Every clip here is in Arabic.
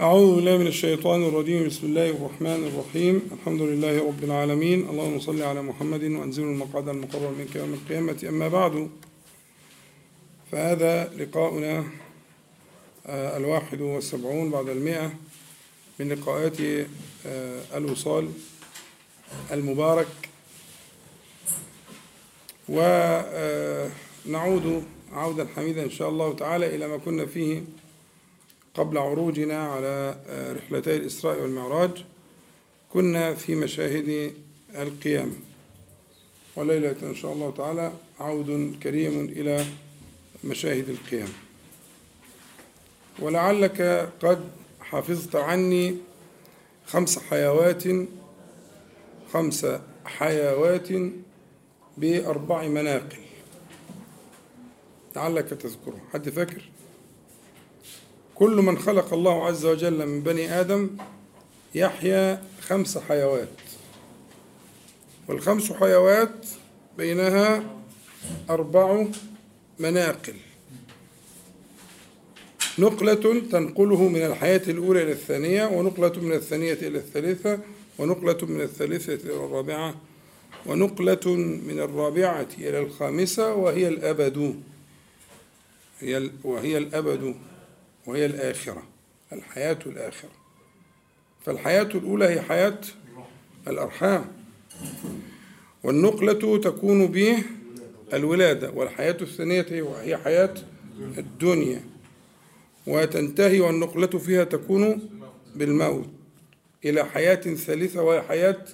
أعوذ بالله من الشيطان الرجيم. بسم الله الرحمن الرحيم. الحمد لله رب العالمين. اللهم صل على محمد وأنزل المقعد المقرر منك يوم القيامة. أما بعد فهذا لقاؤنا آه، الواحد والسبعون بعد المئة من لقاءات آه، الوصال المبارك. ونعود عودا حميدا إن شاء الله تعالى إلى ما كنا فيه قبل عروجنا على رحلتي الإسراء والمعراج كنا في مشاهد القيامة وليلة إن شاء الله تعالى عود كريم إلى مشاهد القيامة ولعلك قد حفظت عني خمس حيوات خمس حيوات بأربع مناقل. لعلك تذكره حد فاكر؟ كل من خلق الله عز وجل من بني آدم يحيا خمس حيوات. والخمس حيوات بينها أربع مناقل. نقلة تنقله من الحياة الأولى إلى الثانية ونقلة من الثانية إلى الثالثة ونقلة من الثالثة إلى الرابعة ونقلة من الرابعة إلى الخامسة وهي الأبد. هي وهي الأبد. وهي الآخرة الحياة الآخرة. فالحياة الأولى هي حياة الأرحام. والنقلة تكون به الولادة والحياة الثانية هي حياة الدنيا. وتنتهي والنقلة فيها تكون بالموت إلى حياة ثالثة وهي حياة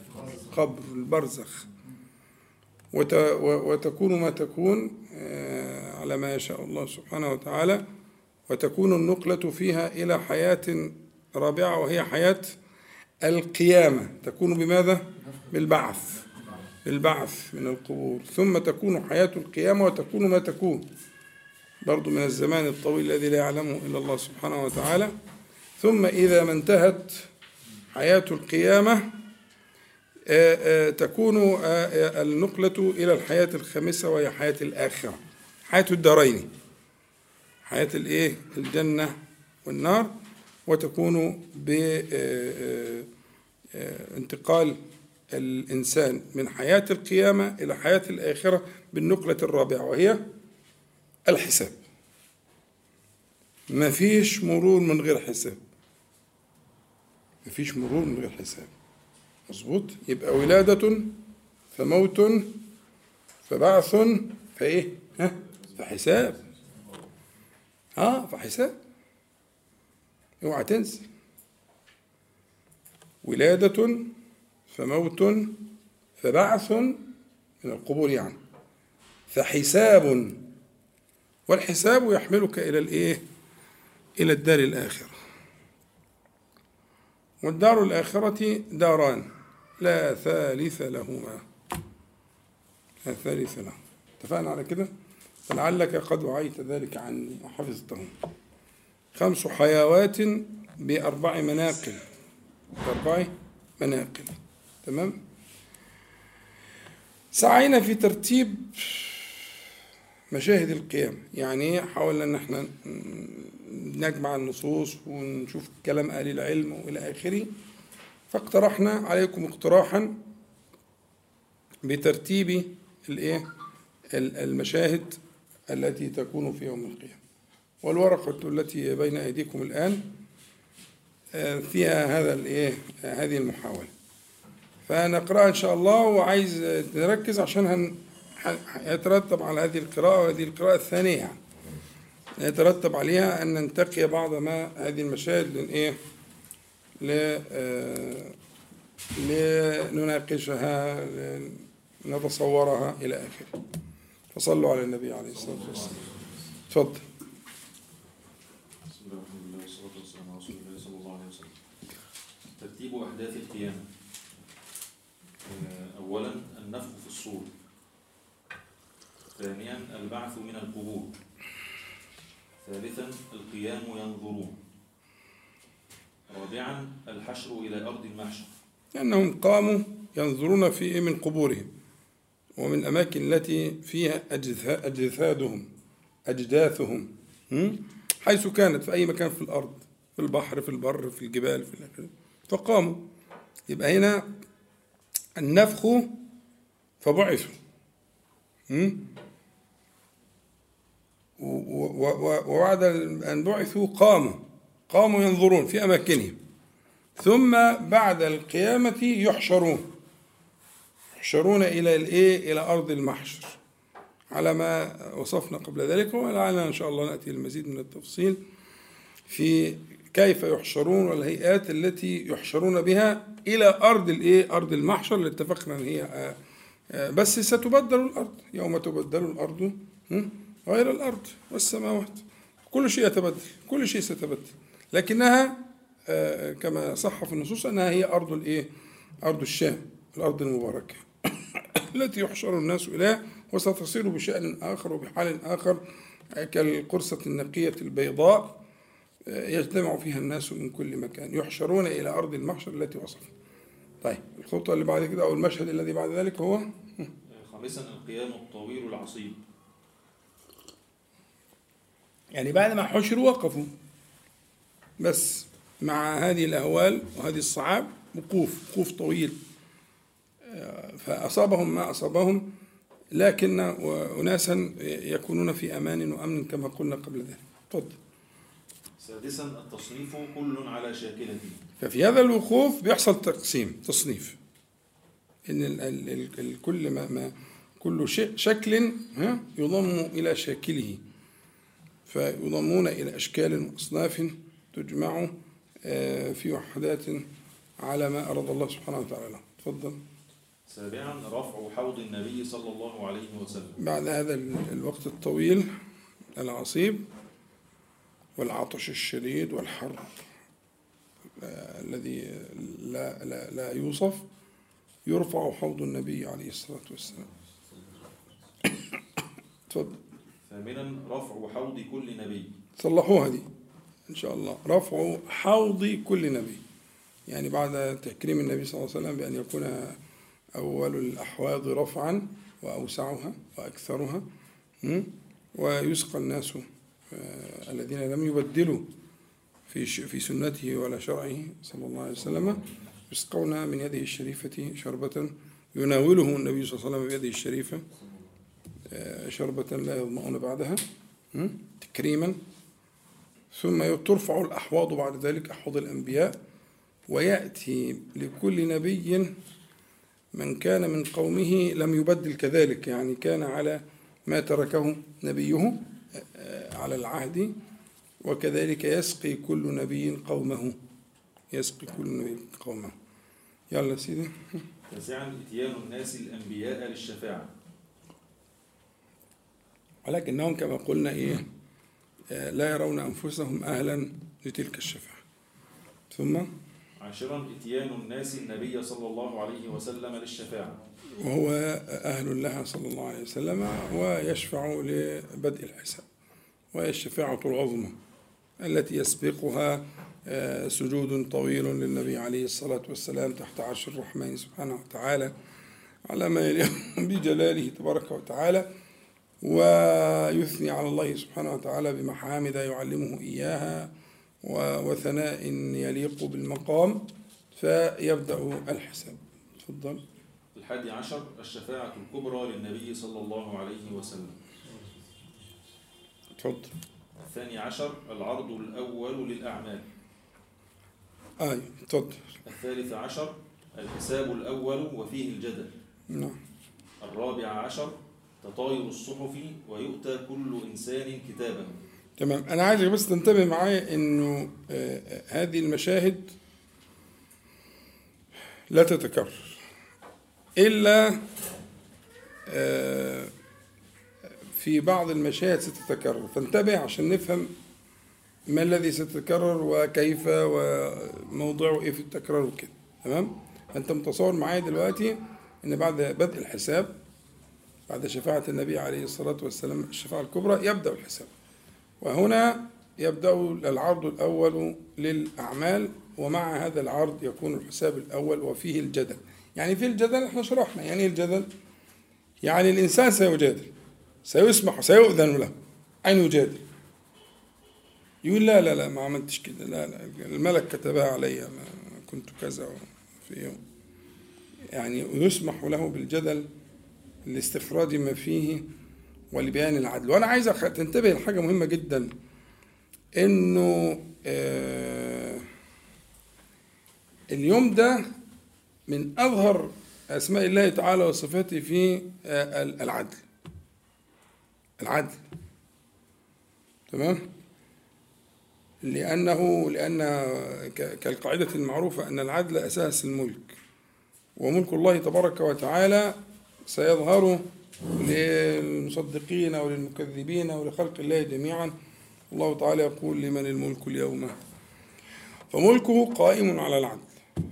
قبر البرزخ. وتكون ما تكون على ما يشاء الله سبحانه وتعالى. وتكون النقلة فيها إلى حياة رابعة وهي حياة القيامة. تكون بماذا؟ بالبعث. بالبعث من القبور. ثم تكون حياة القيامة وتكون ما تكون. برضو من الزمان الطويل الذي لا يعلمه إلا الله سبحانه وتعالى. ثم إذا ما انتهت حياة القيامة تكون النقلة إلى الحياة الخامسة وهي حياة الآخرة. حياة الدارين. حياة الإيه؟ الجنة والنار وتكون بانتقال الإنسان من حياة القيامة إلى حياة الآخرة بالنقلة الرابعة وهي الحساب. ما فيش مرور من غير حساب. ما فيش مرور من غير حساب. مظبوط؟ يبقى ولادة فموت فبعث فإيه؟ ها؟ فحساب. آه فحساب. اوعى تنسى. ولادة فموت فبعث من القبور يعني. فحساب والحساب يحملك إلى الإيه؟ إلى الدار الآخرة. والدار الآخرة داران لا ثالث لهما. لا ثالث لهما. اتفقنا على كده؟ فلعلك قد وعيت ذلك عني وحفظته. خمس حيوات بأربع مناقل. بأربع مناقل. تمام؟ سعينا في ترتيب مشاهد القيام. يعني حاولنا إن إحنا نجمع النصوص ونشوف كلام أهل العلم وإلى آخره. فاقترحنا عليكم اقتراحا بترتيب الايه المشاهد التي تكون في يوم القيامة. والورقة التي بين أيديكم الآن فيها هذا الايه هذه المحاولة. فنقراها إن شاء الله وعايز نركز عشان يترتب على هذه القراءة وهذه القراءة الثانية يعني. يترتب عليها أن ننتقي بعض ما هذه المشاهد لإيه ل لنناقشها لنتصورها إلى آخره. فصلوا على النبي عليه الصلاة والسلام. تفضل بسم الله والصلاة والسلام على رسول الله صلى الله عليه وسلم. ترتيب أحداث القيامة. أولا النفخ في الصور. ثانيا البعث من القبور. ثالثا القيام ينظرون. رابعا الحشر إلى أرض المحشر. لأنهم قاموا ينظرون في من قبورهم. ومن الأماكن التي فيها أجثادهم أجداثهم حيث كانت في أي مكان في الأرض في البحر في البر في الجبال في الآخر فقاموا. يبقى هنا النفخ فبعثوا وبعد أن بعثوا قاموا قاموا ينظرون في أماكنهم. ثم بعد القيامة يحشرون. يحشرون إلى الإيه؟ إلى أرض المحشر. على ما وصفنا قبل ذلك ولعلنا إن شاء الله نأتي المزيد من التفصيل في كيف يحشرون والهيئات التي يحشرون بها إلى أرض الإيه؟ أرض المحشر اللي اتفقنا أن هي آه، آه، بس ستبدل الأرض. يوم تبدل الأرض غير الأرض والسماوات. كل شيء يتبدل كل شيء سيتبدل لكنها آه، كما صح في النصوص أنها هي أرض الإيه؟ أرض الشام الأرض المباركة. التي يحشر الناس إليها وستصير بشأن آخر وبحال آخر كالقرصة النقية البيضاء يجتمع فيها الناس من كل مكان يحشرون إلى أرض المحشر التي وصفنا طيب الخطوة اللي بعد كده أو المشهد الذي بعد ذلك هو؟ خامسا القيام الطويل العصيب. يعني بعد ما حشروا وقفوا. بس مع هذه الأهوال وهذه الصعاب وقوف وقوف طويل. آه، فأصابهم ما أصابهم لكن أناسا يكونون في أمان وأمن كما قلنا قبل ذلك. تفضل. سادسا التصنيف كل على شاكلته. ففي هذا الوقوف بيحصل تقسيم تصنيف. إن ال ال ال ال كل ما, ما كل شكل ها يضم إلى شاكله. فيضمون إلى أشكال وأصناف تجمع آه، في وحدات على ما أراد الله سبحانه وتعالى. له تفضل. سابعا رفع حوض النبي صلى الله عليه وسلم. بعد هذا ال- الوقت الطويل العصيب والعطش الشديد والحر آه، الذي لا, لا, لا يوصف يرفع حوض النبي عليه الصلاة والسلام. تفضل. ثامنا رفع حوض كل نبي. صلحوها دي إن شاء الله. رفع حوض كل نبي. يعني بعد تكريم النبي صلى الله عليه وسلم بأن يكون أول الأحواض رفعا وأوسعها وأكثرها? ويسقى الناس آه، الذين لم يبدلوا في في سنته ولا شرعه صلى الله عليه وسلم يسقون من يده الشريفة شربة يناوله النبي صلى الله عليه وسلم بيده الشريفة آه، شربة لا يظمأون بعدها? تكريما ثم ترفع الأحواض بعد ذلك أحواض الأنبياء ويأتي لكل نبي من كان من قومه لم يبدل كذلك يعني كان على ما تركه نبيه آه، على العهد وكذلك يسقي كل نبي قومه. يسقي كل نبي قومه. يلا سيدي. تاسعا اتيان الناس الأنبياء للشفاعة. ولكنهم كما قلنا إيه آه، لا يرون أنفسهم أهلا لتلك الشفاعة. ثم عاشرا إتيان الناس النبي صلى الله عليه وسلم للشفاعة. وهو أهل لها صلى الله عليه وسلم ويشفع لبدء الحساب وهي الشفاعة العظمى التي يسبقها آه، سجود طويل للنبي عليه الصلاة والسلام تحت عرش الرحمن سبحانه وتعالى على ما يليق بجلاله تبارك وتعالى ويثني على الله سبحانه وتعالى بمحامد يعلمه إياها. وثناء يليق بالمقام فيبدأ الحساب. تفضل. الحادي عشر الشفاعة الكبرى للنبي صلى الله عليه وسلم. تفضل. الثاني عشر العرض الأول للأعمال. آه تفضل. الثالث عشر الحساب الأول وفيه الجدل. نعم. الرابع عشر تطاير الصحف ويؤتى كل إنسان كتابه تمام. أنا عايزك بس تنتبه معايا إنه آه، آه، هذه المشاهد لا تتكرر. إلا آه، في بعض المشاهد ستتكرر. فانتبه عشان نفهم ما الذي سيتكرر وكيف وموضوعه إيه في التكرار وكده. تمام؟ فانت متصور معايا دلوقتي إن بعد بدء الحساب بعد شفاعة النبي عليه الصلاة والسلام الشفاعة الكبرى يبدأ الحساب. وهنا يبدأ العرض الأول للأعمال ومع هذا العرض يكون الحساب الأول وفيه الجدل. يعني في الجدل إحنا شرحنا يعني الجدل؟ يعني الإنسان سيجادل سيسمح سيؤذن له. أن يجادل؟ يقول لا لا لا ما عملتش كده. لا لا الملك كتبها عليا كنت كذا في يوم. يعني يسمح له بالجدل لاستخراج ما فيه ولبيان العدل. وأنا عايز تنتبه لحاجة مهمة جدا إنه آه اليوم ده من أظهر أسماء الله تعالى وصفاته في آه ال- العدل. العدل. تمام؟ لأنه لأن كالقاعدة المعروفة أن العدل أساس الملك وملك الله تبارك وتعالى سيظهر للمصدقين وللمكذبين ولخلق الله جميعا. الله تعالى يقول لمن الملك اليوم. فملكه قائم على العدل.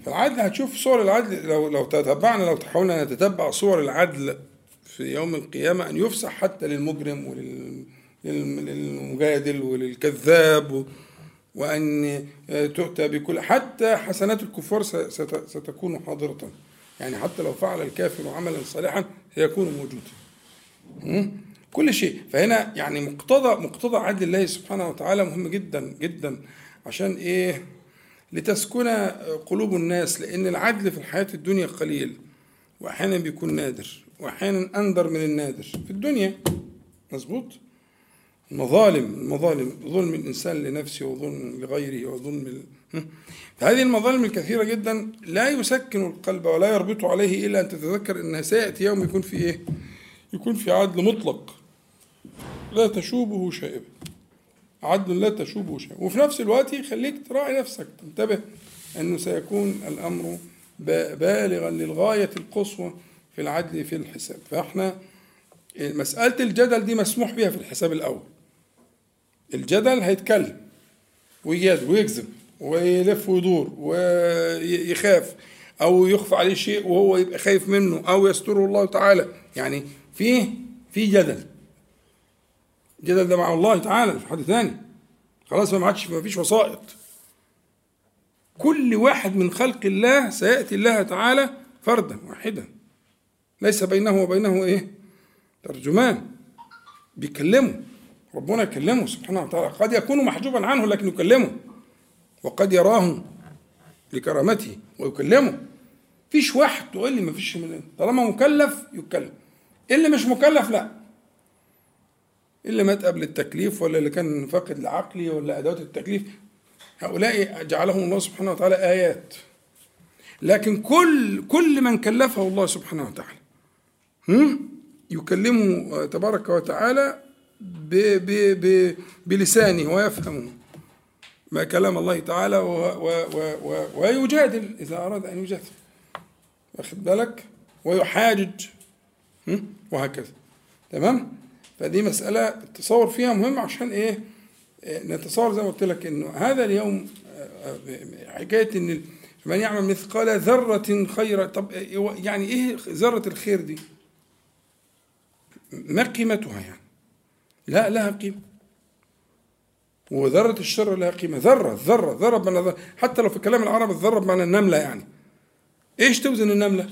فالعدل هتشوف صور العدل. لو لو تتبعنا لو حاولنا نتتبع صور العدل في يوم القيامة أن يفسح حتى للمجرم ولل للم- للمجادل وللكذاب وأن تؤتى بكل حتى حسنات الكفار ستكون حاضرة. يعني حتى لو فعل الكافر عملا صالحا سيكون موجودا? كل شيء. فهنا يعني مقتضى مقتضى عدل الله سبحانه وتعالى مهم جدا جدا. عشان إيه؟ لتسكن قلوب الناس لأن العدل في الحياة الدنيا قليل. واحيانا بيكون نادر. واحيانا اندر من النادر. في الدنيا مظبوط؟ المظالم المظالم. ظلم الإنسان لنفسه وظلم لغيره وظلم? فهذه المظالم الكثيرة جدا لا يسكن القلب ولا يربط عليه إلا أن تتذكر ان سيأتي يوم يكون في إيه؟ يكون في عدل مطلق. لا تشوبه شائبه عدل لا تشوبه شائبه وفي نفس الوقت يخليك تراعي نفسك. تنتبه أنه سيكون الأمر با- بالغا للغاية القصوى في العدل في الحساب. فإحنا مسألة الجدل دي مسموح بها في الحساب الأول. الجدل هيتكلم ويجادل ويكذب. ويلف ويدور ويخاف أو يخفى عليه شيء وهو يبقى خايف منه أو يستره الله تعالى. يعني فيه في جدل. الجدل ده مع الله تعالى مش حد ثاني. خلاص ما عادش ما فيش وسائط. كل واحد من خلق الله سيأتي الله تعالى فردا واحدا. ليس بينه وبينه إيه؟ ترجمان. بيكلمه. ربنا يكلمه سبحانه وتعالى. قد يكون محجوبا عنه لكن يكلمه. وقد يراه لكرامته ويكلمه. فيش واحد تقول لي ما فيش طالما مكلف يتكلم. اللي مش مكلف لا. اللي مات قبل التكليف ولا اللي كان فاقد العقل ولا أدوات التكليف. هؤلاء جعلهم الله سبحانه وتعالى آيات. لكن كل كل من كلفه الله سبحانه وتعالى؟ يكلمه تبارك وتعالى ب ب بلسانه ويفهمه. ما كلام الله تعالى و و و و ويجادل إذا أراد أن يجادل. واخد بالك؟ ويحاجج؟ وهكذا. تمام؟ فدي مسألة التصور فيها مهم عشان إيه؟ نتصور زي ما قلت لك إنه هذا اليوم حكاية إن من يعمل مثقال ذرة خيرا طب يعني إيه ذرة الخير دي؟ ما قيمتها يعني؟ لا لها قيمة. وذرة الشر لها قيمة. ذرة ذرة ذرة بمعنى. حتى لو في الكلام العربي الذرة بمعنى النملة يعني. إيش توزن النملة؟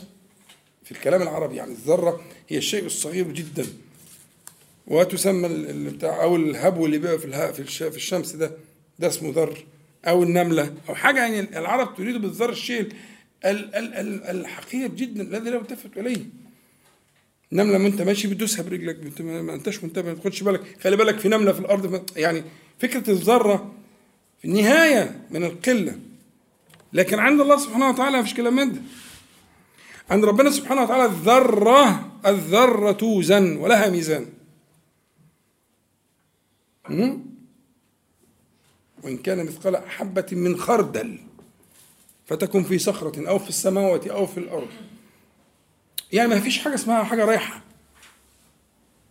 في الكلام العربي يعني الذرة هي الشيء الصغير جدا. وتسمى بتاع أو الهبو اللي بيبقى في في, الش- في الشمس ده. ده اسمه ذر. أو النملة. أو حاجة يعني العرب تريد بالذر الشيء ال- ال- ال- الحقير جدا الذي لا يلتفت إليه. نملة ما انت ماشي بتدوسها برجلك ما أنتش منتبه ما تاخدش بالك. خلي بالك في نملة في الأرض يعني فكرة الذرة في النهاية من القلة. لكن عند الله سبحانه وتعالى ما فيش كلام من ده. عند ربنا سبحانه وتعالى الذرة الذرة توزن ولها ميزان? وإن كان مثقال حبة من خردل فتكن في صخرة أو في السماوات أو في الأرض. يعني ما فيش حاجة اسمها حاجة رايحة.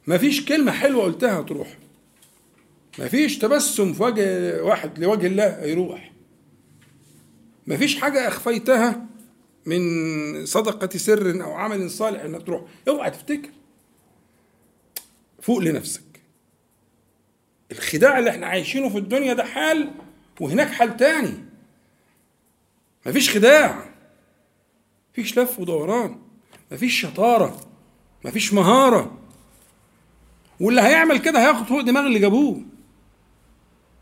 ما فيش كلمة حلوة قلتها تروح. ما فيش تبسم في وجه واحد لوجه الله يروح. ما فيش حاجة أخفيتها من صدقة سر أو عمل صالح إنها تروح. اوعى تفتكر. فوق لنفسك. الخداع اللي إحنا عايشينه في الدنيا ده حال وهناك حال تاني. مفيش خداع. مفيش لف ودوران. مفيش شطارة. مفيش مهارة. واللي هيعمل كده هياخد فوق دماغ اللي جابوه.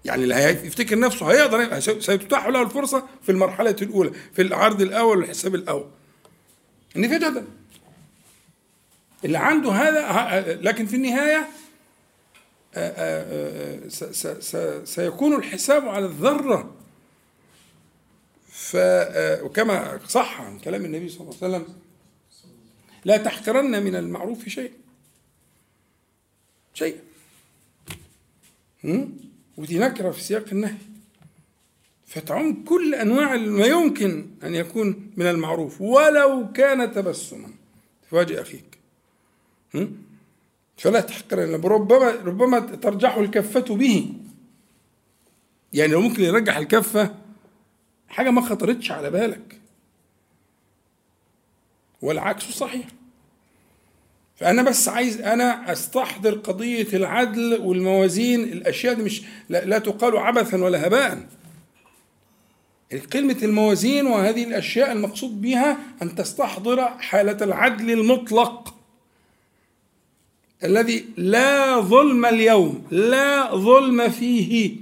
يعني اللي هيفتكر نفسه هيقدر سيتتاح له الفرصة في المرحلة الأولى في العرض الأول والحساب الأول. إن في جدل. اللي عنده هذا لكن في النهاية سيكون الحساب على الذرة. ف وكما صح عن كلام النبي صلى الله عليه وسلم لا تحقرن من المعروف شيء. شيء. ودي نكرة في سياق النهي. فتعم كل أنواع ما يمكن أن يكون من المعروف ولو كان تبسما. في أخيك. فلا تحقرن ربما ربما ترجح الكفة به. يعني لو ممكن يرجح الكفة حاجة ما خطرتش على بالك. والعكس صحيح. فأنا بس عايز أنا أستحضر قضية العدل والموازين الأشياء دي مش لا, لا تقال عبثا ولا هباء. كلمة الموازين وهذه الأشياء المقصود بها أن تستحضر حالة العدل المطلق. الذي لا ظلم اليوم لا ظلم فيه.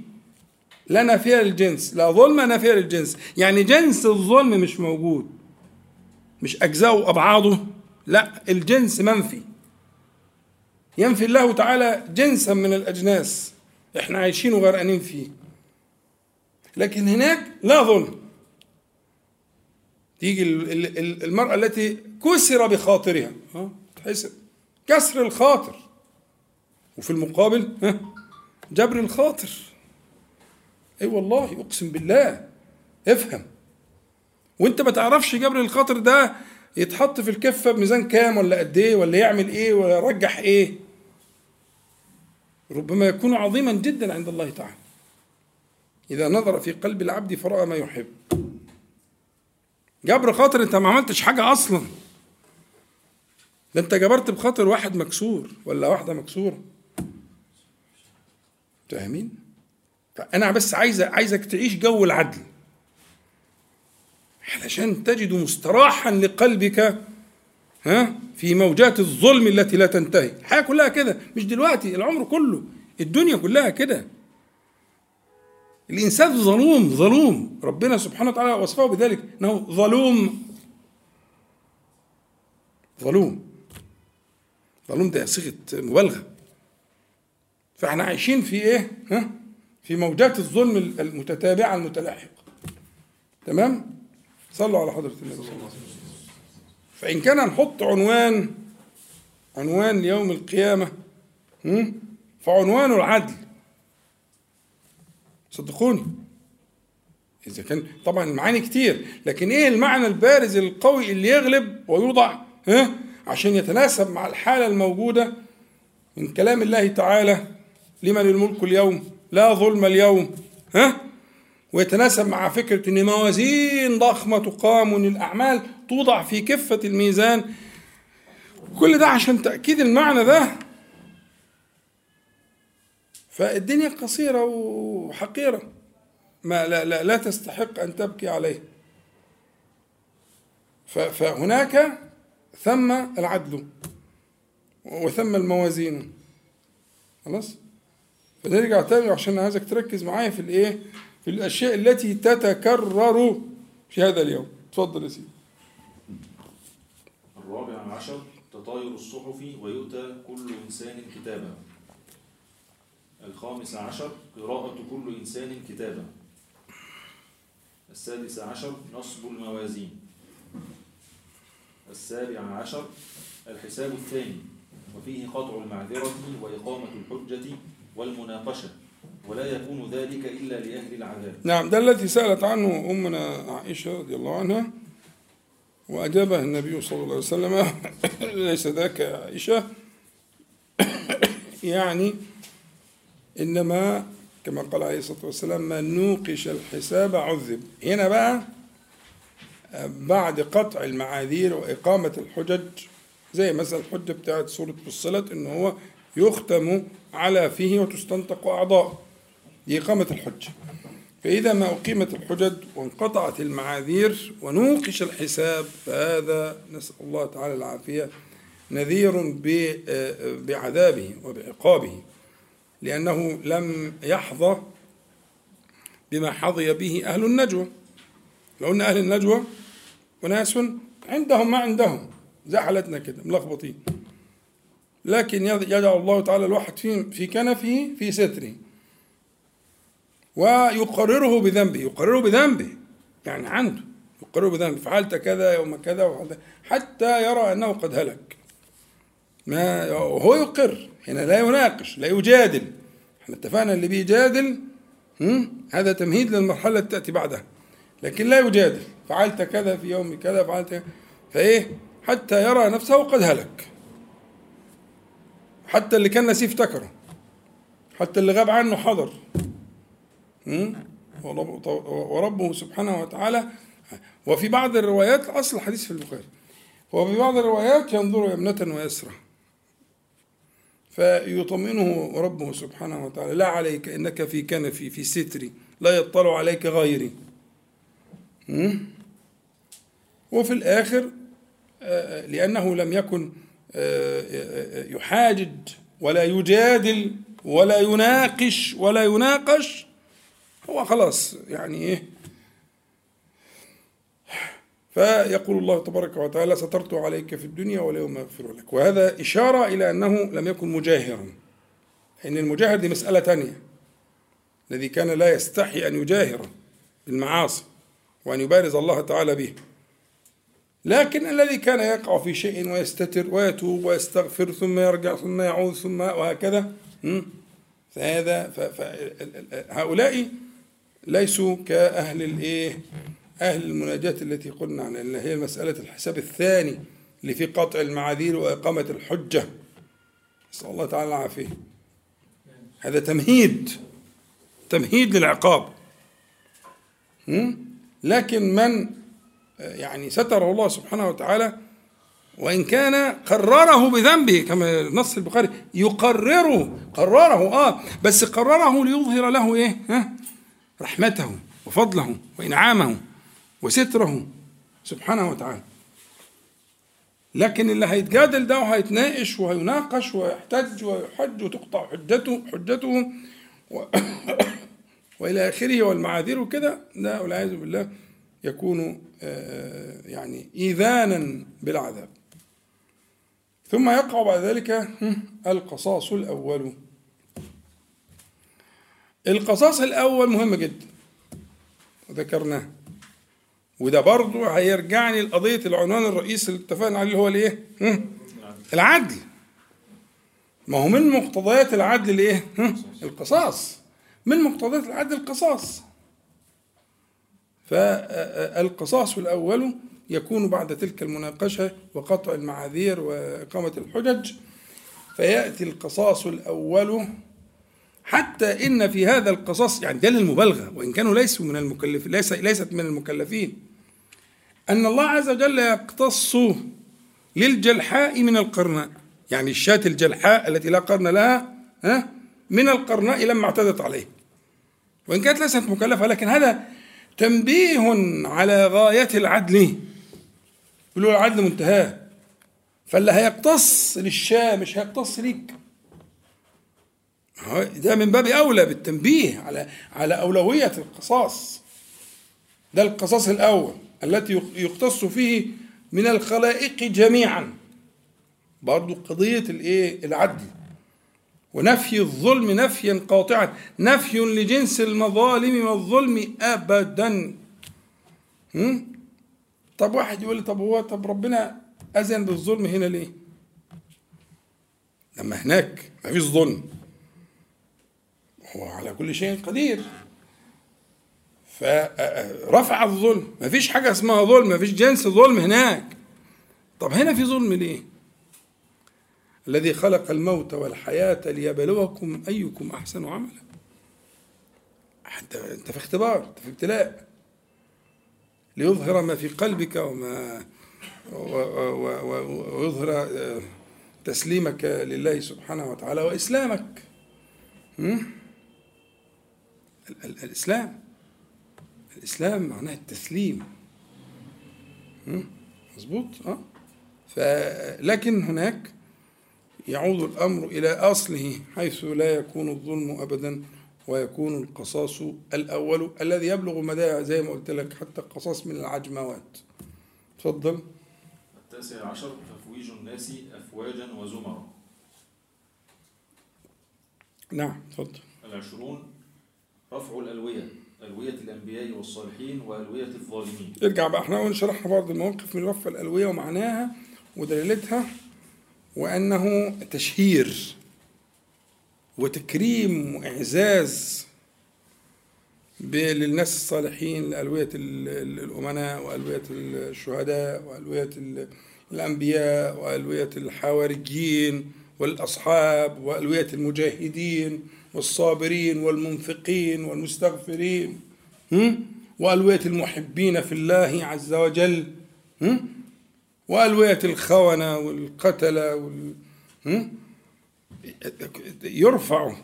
لا نافية للجنس لا ظلم نافية للجنس يعني جنس الظلم مش موجود مش أجزاء وأبعاضه لا الجنس منفي. ينفي الله تعالى جنسا من الأجناس. إحنا عايشين وغرقانين فيه. لكن هناك لا ظلم. تيجي المرأة التي كسر بخاطرها تحس كسر الخاطر. وفي المقابل جبر الخاطر. أي والله أقسم بالله. افهم. وأنت ما تعرفش جبر الخاطر ده يتحط في الكفة بميزان كام ولا قد إيه ولا يعمل إيه ولا يرجح إيه؟ ربما يكون عظيما جدا عند الله تعالى. إذا نظر في قلب العبد فرأى ما يحب. جبر خاطر أنت ما عملتش حاجة أصلا. ده أنت جبرت بخاطر واحد مكسور ولا واحدة مكسورة. فاهمين؟ فأنا بس عايز عايزك تعيش جو العدل. علشان تجد مستراحا لقلبك ها في موجات الظلم التي لا تنتهي. الحياة كلها كده مش دلوقتي العمر كله الدنيا كلها كده. الإنسان ظلوم ظلوم. ربنا سبحانه وتعالى وصفه بذلك إنه ظلوم. ظلوم. ظلوم ده صيغة مبالغة. فإحنا عايشين في إيه؟ ها؟ في موجات الظلم المتتابعة المتلاحقة. تمام؟ صلوا على حضرة النبي صلى الله عليه وسلم. فإن كان نحط عنوان عنوان ليوم القيامة فعنوان العدل. صدقوني. إذا كان طبعا المعاني كتير لكن إيه المعنى البارز القوي اللي يغلب ويوضع ها؟ عشان يتناسب مع الحالة الموجودة من كلام الله تعالى لمن الملك اليوم لا ظلم اليوم ها؟ ويتناسب مع فكرة أن موازين ضخمة تقام وأن الأعمال توضع في كفة الميزان. كل ده عشان تأكيد المعنى ده. فالدنيا قصيرة وحقيرة. ما لا, لا, لا تستحق أن تبكي عليه. فهناك ثم العدل وثم الموازين. خلاص؟ فنرجع تاني عشان عايزك تركز معايا في الإيه؟ الأشياء التي تتكرر في هذا اليوم. تفضل يا سيدي. الرابع عشر تطاير الصحف ويؤتى كل إنسان كتابا. الخامس عشر قراءة كل إنسان كتابا. السادس عشر نصب الموازين. السابع عشر الحساب الثاني. وفيه قطع المعذرة وإقامة الحجة والمناقشة. ولا يكون ذلك إلا لأهل العذاب. نعم ده الذي سألت عنه أمنا عائشة رضي الله عنها وأجابها النبي صلى الله عليه وسلم ليس ذاك يا عائشة. يعني إنما كما قال عليه الصلاة والسلام من نوقش الحساب عذب. هنا بقى بعد قطع المعاذير وإقامة الحجج زي مثلا الحجة بتاعت سورة فصلت إن هو يختم على فيه وتستنطق أعضاء. لإقامة الحجة فإذا ما أقيمت الحجج وانقطعت المعاذير ونوقش الحساب فهذا نسأل الله تعالى العافية نذير بعذابه وبعقابه لأنه لم يحظى بما حظي به أهل النجوى. لو قلنا أهل النجوى وناس عندهم ما عندهم زي حالتنا كده ملخبطين. لكن يجعل الله تعالى الواحد في كنفه في ستره. ويقرره بذنبه يقرره بذنبه يعني عنده يقرره بذنبه فعلت كذا يوم كذا وحتى, حتى يرى أنه قد هلك. ما هو يقر هنا لا يناقش لا يجادل. إحنا اتفقنا اللي بيجادل هذا تمهيد للمرحلة التي تأتي بعدها. لكن لا يجادل. فعلت كذا في يوم كذا فعلت كذا. فإيه؟ حتى يرى نفسه قد هلك. حتى اللي كان نسيه افتكره. حتى اللي غاب عنه حضر. وربه سبحانه وتعالى. وفي بعض الروايات أصل الحديث في البخاري. وفي بعض الروايات ينظر يمنة ويسرى فيطمئنه ربه سبحانه وتعالى. لا عليك إنك في كنفي في ستري لا يطلع عليك غيري. وفي الآخر آه، لأنه لم يكن آه، يحاجج ولا يجادل ولا يناقش ولا يناقش هو خلاص يعني إيه؟ فيقول الله تبارك وتعالى سترت عليك في الدنيا واليوم اغفر لك. وهذا إشارة إلى أنه لم يكن مجاهرا. إن المجاهر دي مسألة ثانية الذي كان لا يستحي أن يجاهر بالمعاصي وأن يبارز الله تعالى به. لكن الذي كان يقع في شيء ويستتر ويتوب ويستغفر ثم يرجع ثم يعود ثم وهكذا فهذا هؤلاء ليسوا كأهل الإيه؟ أهل المناجاة التي قلنا عنها اللي هي مسألة الحساب الثاني اللي في قطع المعاذير وإقامة الحجة. نسأل الله تعالى العافية. هذا تمهيد تمهيد للعقاب. لكن من يعني ستره الله سبحانه وتعالى وإن كان قرره بذنبه كما نص البخاري يقرره قرره آه بس قرره ليظهر له إيه؟ ها؟ رحمته وفضله وإنعامه وستره سبحانه وتعالى. لكن اللي هيتجادل ده وهيتناقش وهيناقش ويحتج ويحج وتقطع حجته حجته و وإلى آخره والمعاذير وكده ده والعياذ بالله يكون آه، يعني إيذانا بالعذاب. ثم يقع بعد ذلك القصاص الأول. القصاص الأول مهم جدا. وذكرناه وده برضه هيرجعني لقضية العنوان الرئيسي اللي اتفقنا عليه اللي هو الإيه؟ العدل. ما هو من مقتضيات العدل الإيه؟ القصاص. من مقتضيات العدل القصاص. فالقصاص الأول يكون بعد تلك المناقشة وقطع المعاذير وإقامة الحجج. فيأتي القصاص الأول حتى إن في هذا القصص يعني ده للمبالغة وإن كانوا ليسوا من المكلفين ليس ليست من المكلفين. أن الله عز وجل يقتص للجلحاء من القرناء يعني الشاة الجلحاء التي لا قرن لها ها من القرناء لما اعتدت عليه. وإن كانت ليست مكلفة لكن هذا تنبيه على غاية العدل. يقولوا العدل منتهاه. فاللي هيقتص للشاة مش هيقتص ليك. ده من باب أولى بالتنبيه على على أولوية القصاص. ده القصاص الأول التي يقتص فيه من الخلائق جميعا. برضو قضية الإيه؟ العدل. ونفي الظلم نفيا قاطعا. نفي لجنس المظالم والظلم ابدا. طب واحد يقول لي طب هو طب ربنا أذن بالظلم هنا ليه؟ لما هناك ما فيش ظلم. هو على كل شيء قدير. فرفع الظلم. ما فيش حاجة اسمها ظلم ما فيش جنس ظلم هناك. طب هنا في ظلم ليه؟ الذي خلق الموت والحياة ليبلوكم أيكم أحسن عملا. حتى أنت في اختبار أنت في ابتلاء. ليظهر ما في قلبك وما ويظهر تسليمك لله سبحانه وتعالى وإسلامك. الإسلام. الإسلام معناه التسليم. مظبوط؟ آه. فلكن هناك يعود الأمر إلى أصله حيث لا يكون الظلم أبدا ويكون القصاص الأول الذي يبلغ مدى زي ما قلت لك حتى القصاص من العجموات. تفضل. التاسع عشر تفويج الناس أفواجا وزمرا. نعم تفضل. العشرون رفع الألوية ألوية الأنبياء والصالحين وألوية الظالمين. ارجع بقى إحنا شرحنا بعض المواقف من رفع الألوية ومعناها ودلالتها وأنه تشهير وتكريم وإعزاز للناس الصالحين لألوية ال- ال- الأمناء وألوية الشهداء وألوية ال- الأنبياء وألوية الحواريين والأصحاب وألوية المجاهدين. والصابرين والمنفقين والمستغفرين؟ وألوية المحبين في الله عز وجل؟ وألوية الخونة والقتلة وال... يرفع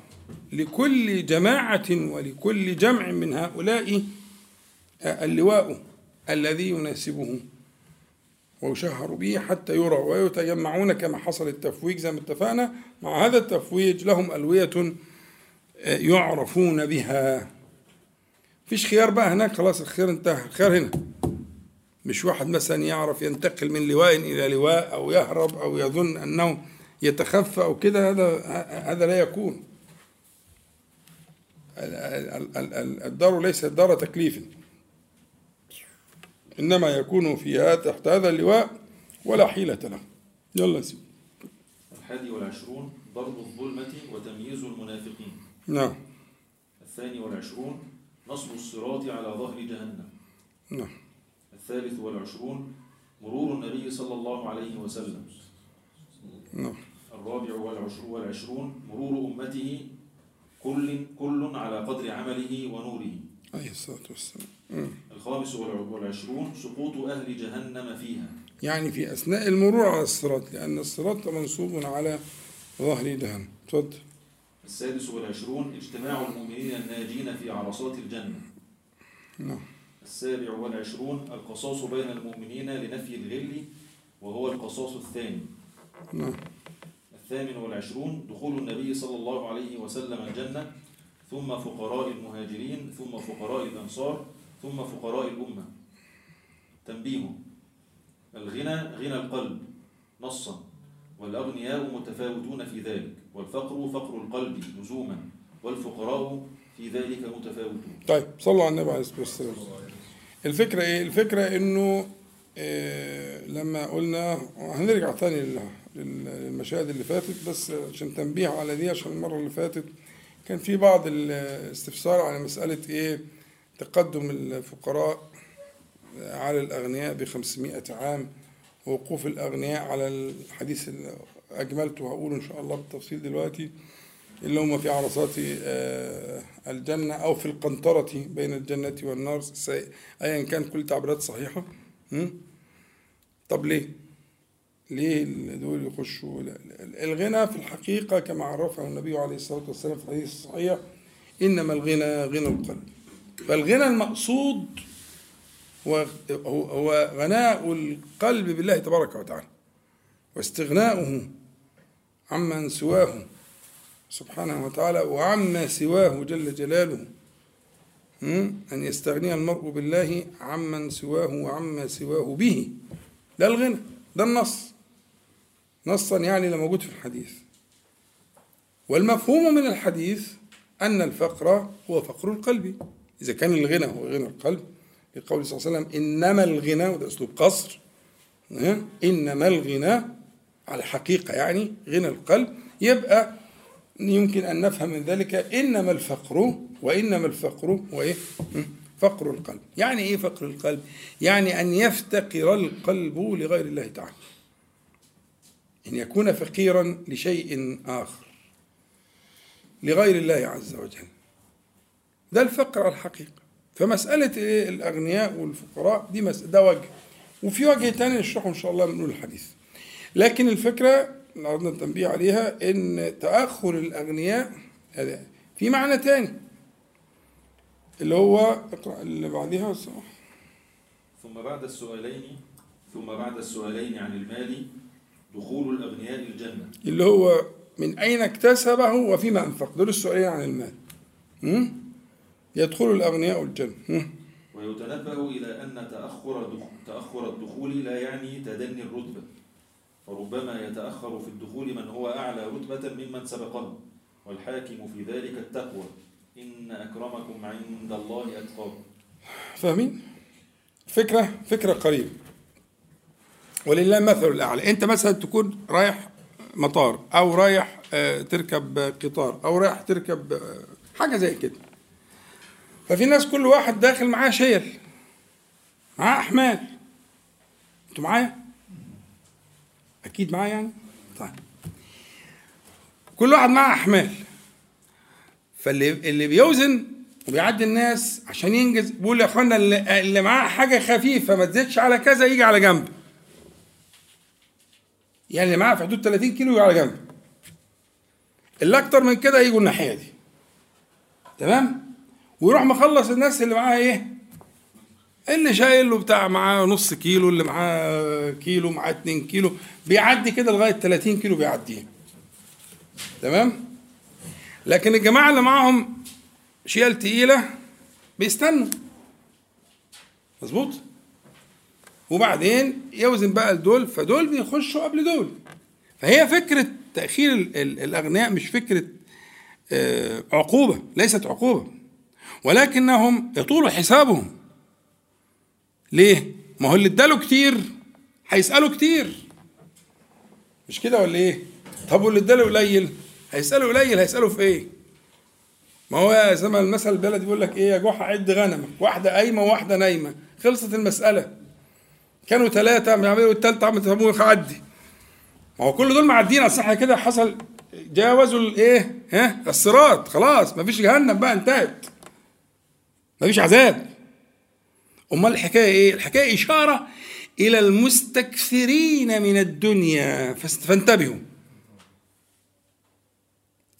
لكل جماعة ولكل جمع من هؤلاء اللواء الذي يناسبه ويشهر به حتى يرى ويتجمعون كما حصل التفويج زي ما اتفقنا مع هذا التفويج لهم ألوية يعرفون بها. فيش خيار بقى هناك خلاص الخيار انتهى الخيار هنا. مش واحد مثلا يعرف ينتقل من لواء إلى لواء أو يهرب أو يظن أنه يتخفى أو كده هذا هذا لا يكون. ال- ال- ال- الدار ليست دار تكليف. إنما يكون فيها تحت هذا اللواء ولا حيلة له. يلا سيدي. الحادي والعشرون ضرب الظلمة وتمييز المنافقين. نعم. الثاني والعشرون نصب الصراط على ظهر جهنم. نعم. الثالث والعشرون مرور النبي صلى الله عليه وسلم. نعم. الرابع والعشرون والعشرون مرور أمته كل كل على قدر عمله ونوره. عليه الصلاة والسلام. الخامس والع- والعشرون سقوط أهل جهنم فيها. يعني في أثناء المرور على الصراط لأن الصراط منصوب على ظهر جهنم. تفضل السادس والعشرون اجتماع المؤمنين الناجين في عرصات الجنة. نعم. السابع والعشرون القصاص بين المؤمنين لنفي الغل وهو القصاص الثاني. نعم. الثامن والعشرون دخول النبي صلى الله عليه وسلم الجنة ثم فقراء المهاجرين ثم فقراء الأنصار ثم فقراء الأمة. تنبيه الغنى غنى القلب نصا والأغنياء متفاوتون في ذلك. والفقر فقر القلب لزوما والفقراء في ذلك متفاوتون. طيب صلوا على النبي عليه الصلاة والسلام. الفكرة إيه؟ الفكرة إنه إيه لما قلنا هنرجع تاني لل- لل- للمشاهد اللي فاتت بس عشان تنبيه على دي عشان المرة اللي فاتت كان في بعض الاستفسار على مسألة إيه؟ تقدم الفقراء على الأغنياء بخمسمائة عام ووقوف الأغنياء على الحديث اللي أجملته هقوله إن شاء الله بالتفصيل دلوقتي اللي هم في عرصات آه، الجنة أو في القنطرة بين الجنة والنار أيا كان كل تعبيرات صحيحة? طب ليه؟ ليه دول يخشوا. الغنى في الحقيقة كما عرفه النبي عليه الصلاة والسلام في الحديث الصحيح إنما الغنى غنى القلب فالغنى المقصود هو- هو غناء القلب بالله تبارك وتعالى واستغناؤه عمن سواه سبحانه وتعالى وعما سواه جل جلاله؟ أن يستغني المرء بالله عمن سواه وعما سواه به ده الغنى ده النص نصا يعني اللي موجود في الحديث والمفهوم من الحديث أن الفقر هو فقر القلب إذا كان الغنى هو غنى القلب لقول صلى الله عليه وسلم إنما الغنى وده أسلوب قصر؟ إنما الغنى على الحقيقة يعني غنى القلب يبقى يمكن أن نفهم من ذلك إنما الفقر وإنما الفقر هو إيه؟ م? فقر القلب يعني إيه فقر القلب؟ يعني أن يفتقر القلب لغير الله تعالى أن يكون فقيرا لشيء آخر لغير الله عز وجل ده الفقر على الحقيقة فمسألة إيه الأغنياء والفقراء دي. ده وجه وفي وجه تاني نشرحه إن شاء الله من الحديث لكن الفكرة اللي عرضنا التنبيه عليها إن تأخر الأغنياء هذا في معنى تاني. اللي هو اقرأ اللي بعدها صح ثم بعد السؤالين ثم بعد السؤالين عن المال دخول الأغنياء الجنة اللي هو من أين اكتسبه وفيما أنفق. دول السؤالين عن المال. مم؟ يدخل الأغنياء الجنة مم؟ ويتنبه إلى أن تأخر دخ- تأخر الدخول لا يعني تدني الرتبة. فربما يتأخر في الدخول من هو أعلى رتبة ممن سبقه والحاكم في ذلك التقوى. إن أكرمكم عند الله أتقاكم. فاهمين؟ فكرة فكرة قريبة. ولله المثل الأعلى. أنت مثلا تكون رايح مطار أو رايح آه، تركب قطار أو رايح تركب آه، حاجة زي كده. ففي ناس كل واحد داخل معاه شيل معاه أحمال. أنتوا معايا؟ أكيد معايا يعني؟ طيب. كل واحد معاه أحمال. فاللي اللي بيوزن وبيعدي الناس عشان ينجز بيقول يا إخوانا اللي, اللي معاه حاجة خفيفة ما تزيدش على كذا يجي على جنب. يعني اللي معاه في حدود 30 كيلو يجي على جنب. اللي أكتر من كده يجوا الناحية دي. تمام؟ ويروح مخلص الناس اللي معاه إيه؟ اللي شايل له بتاع معاه نص كيلو اللي معاه كيلو معاه 2 كيلو بيعدي كده لغاية 30 كيلو بيعديه. تمام؟ لكن الجماعة اللي معاهم شيل تقيلة بيستنوا. مظبوط؟ وبعدين يوزن بقى لدول فدول بيخشوا قبل دول. فهي فكرة تأخير ال- ال- الأغنياء مش فكرة آه، عقوبة ليست عقوبة. ولكنهم يطول حسابهم. ليه؟ ما هو اللي اداله كتير هيسأله كتير. مش كده ولا إيه؟ طب واللي اداله قليل؟ هيسأله قليل هيسأله في إيه؟ ما هو زي ما المثل البلدي بيقول لك إيه؟ يا جحا عد غنمك واحدة قايمة وواحدة نايمة. خلصت المسألة. كانوا ثلاثة بيعملوا الثالثه عم تفهموا عدي ما هو كل دول معديين اصل إحنا كده. حصل جاوزوا الايه ها؟ الصراط. خلاص مفيش جهنم بقى انتهت. مفيش عذاب. امال الحكاية إيه؟ الحكاية إشارة إلى المستكثرين من الدنيا. فانتبهوا.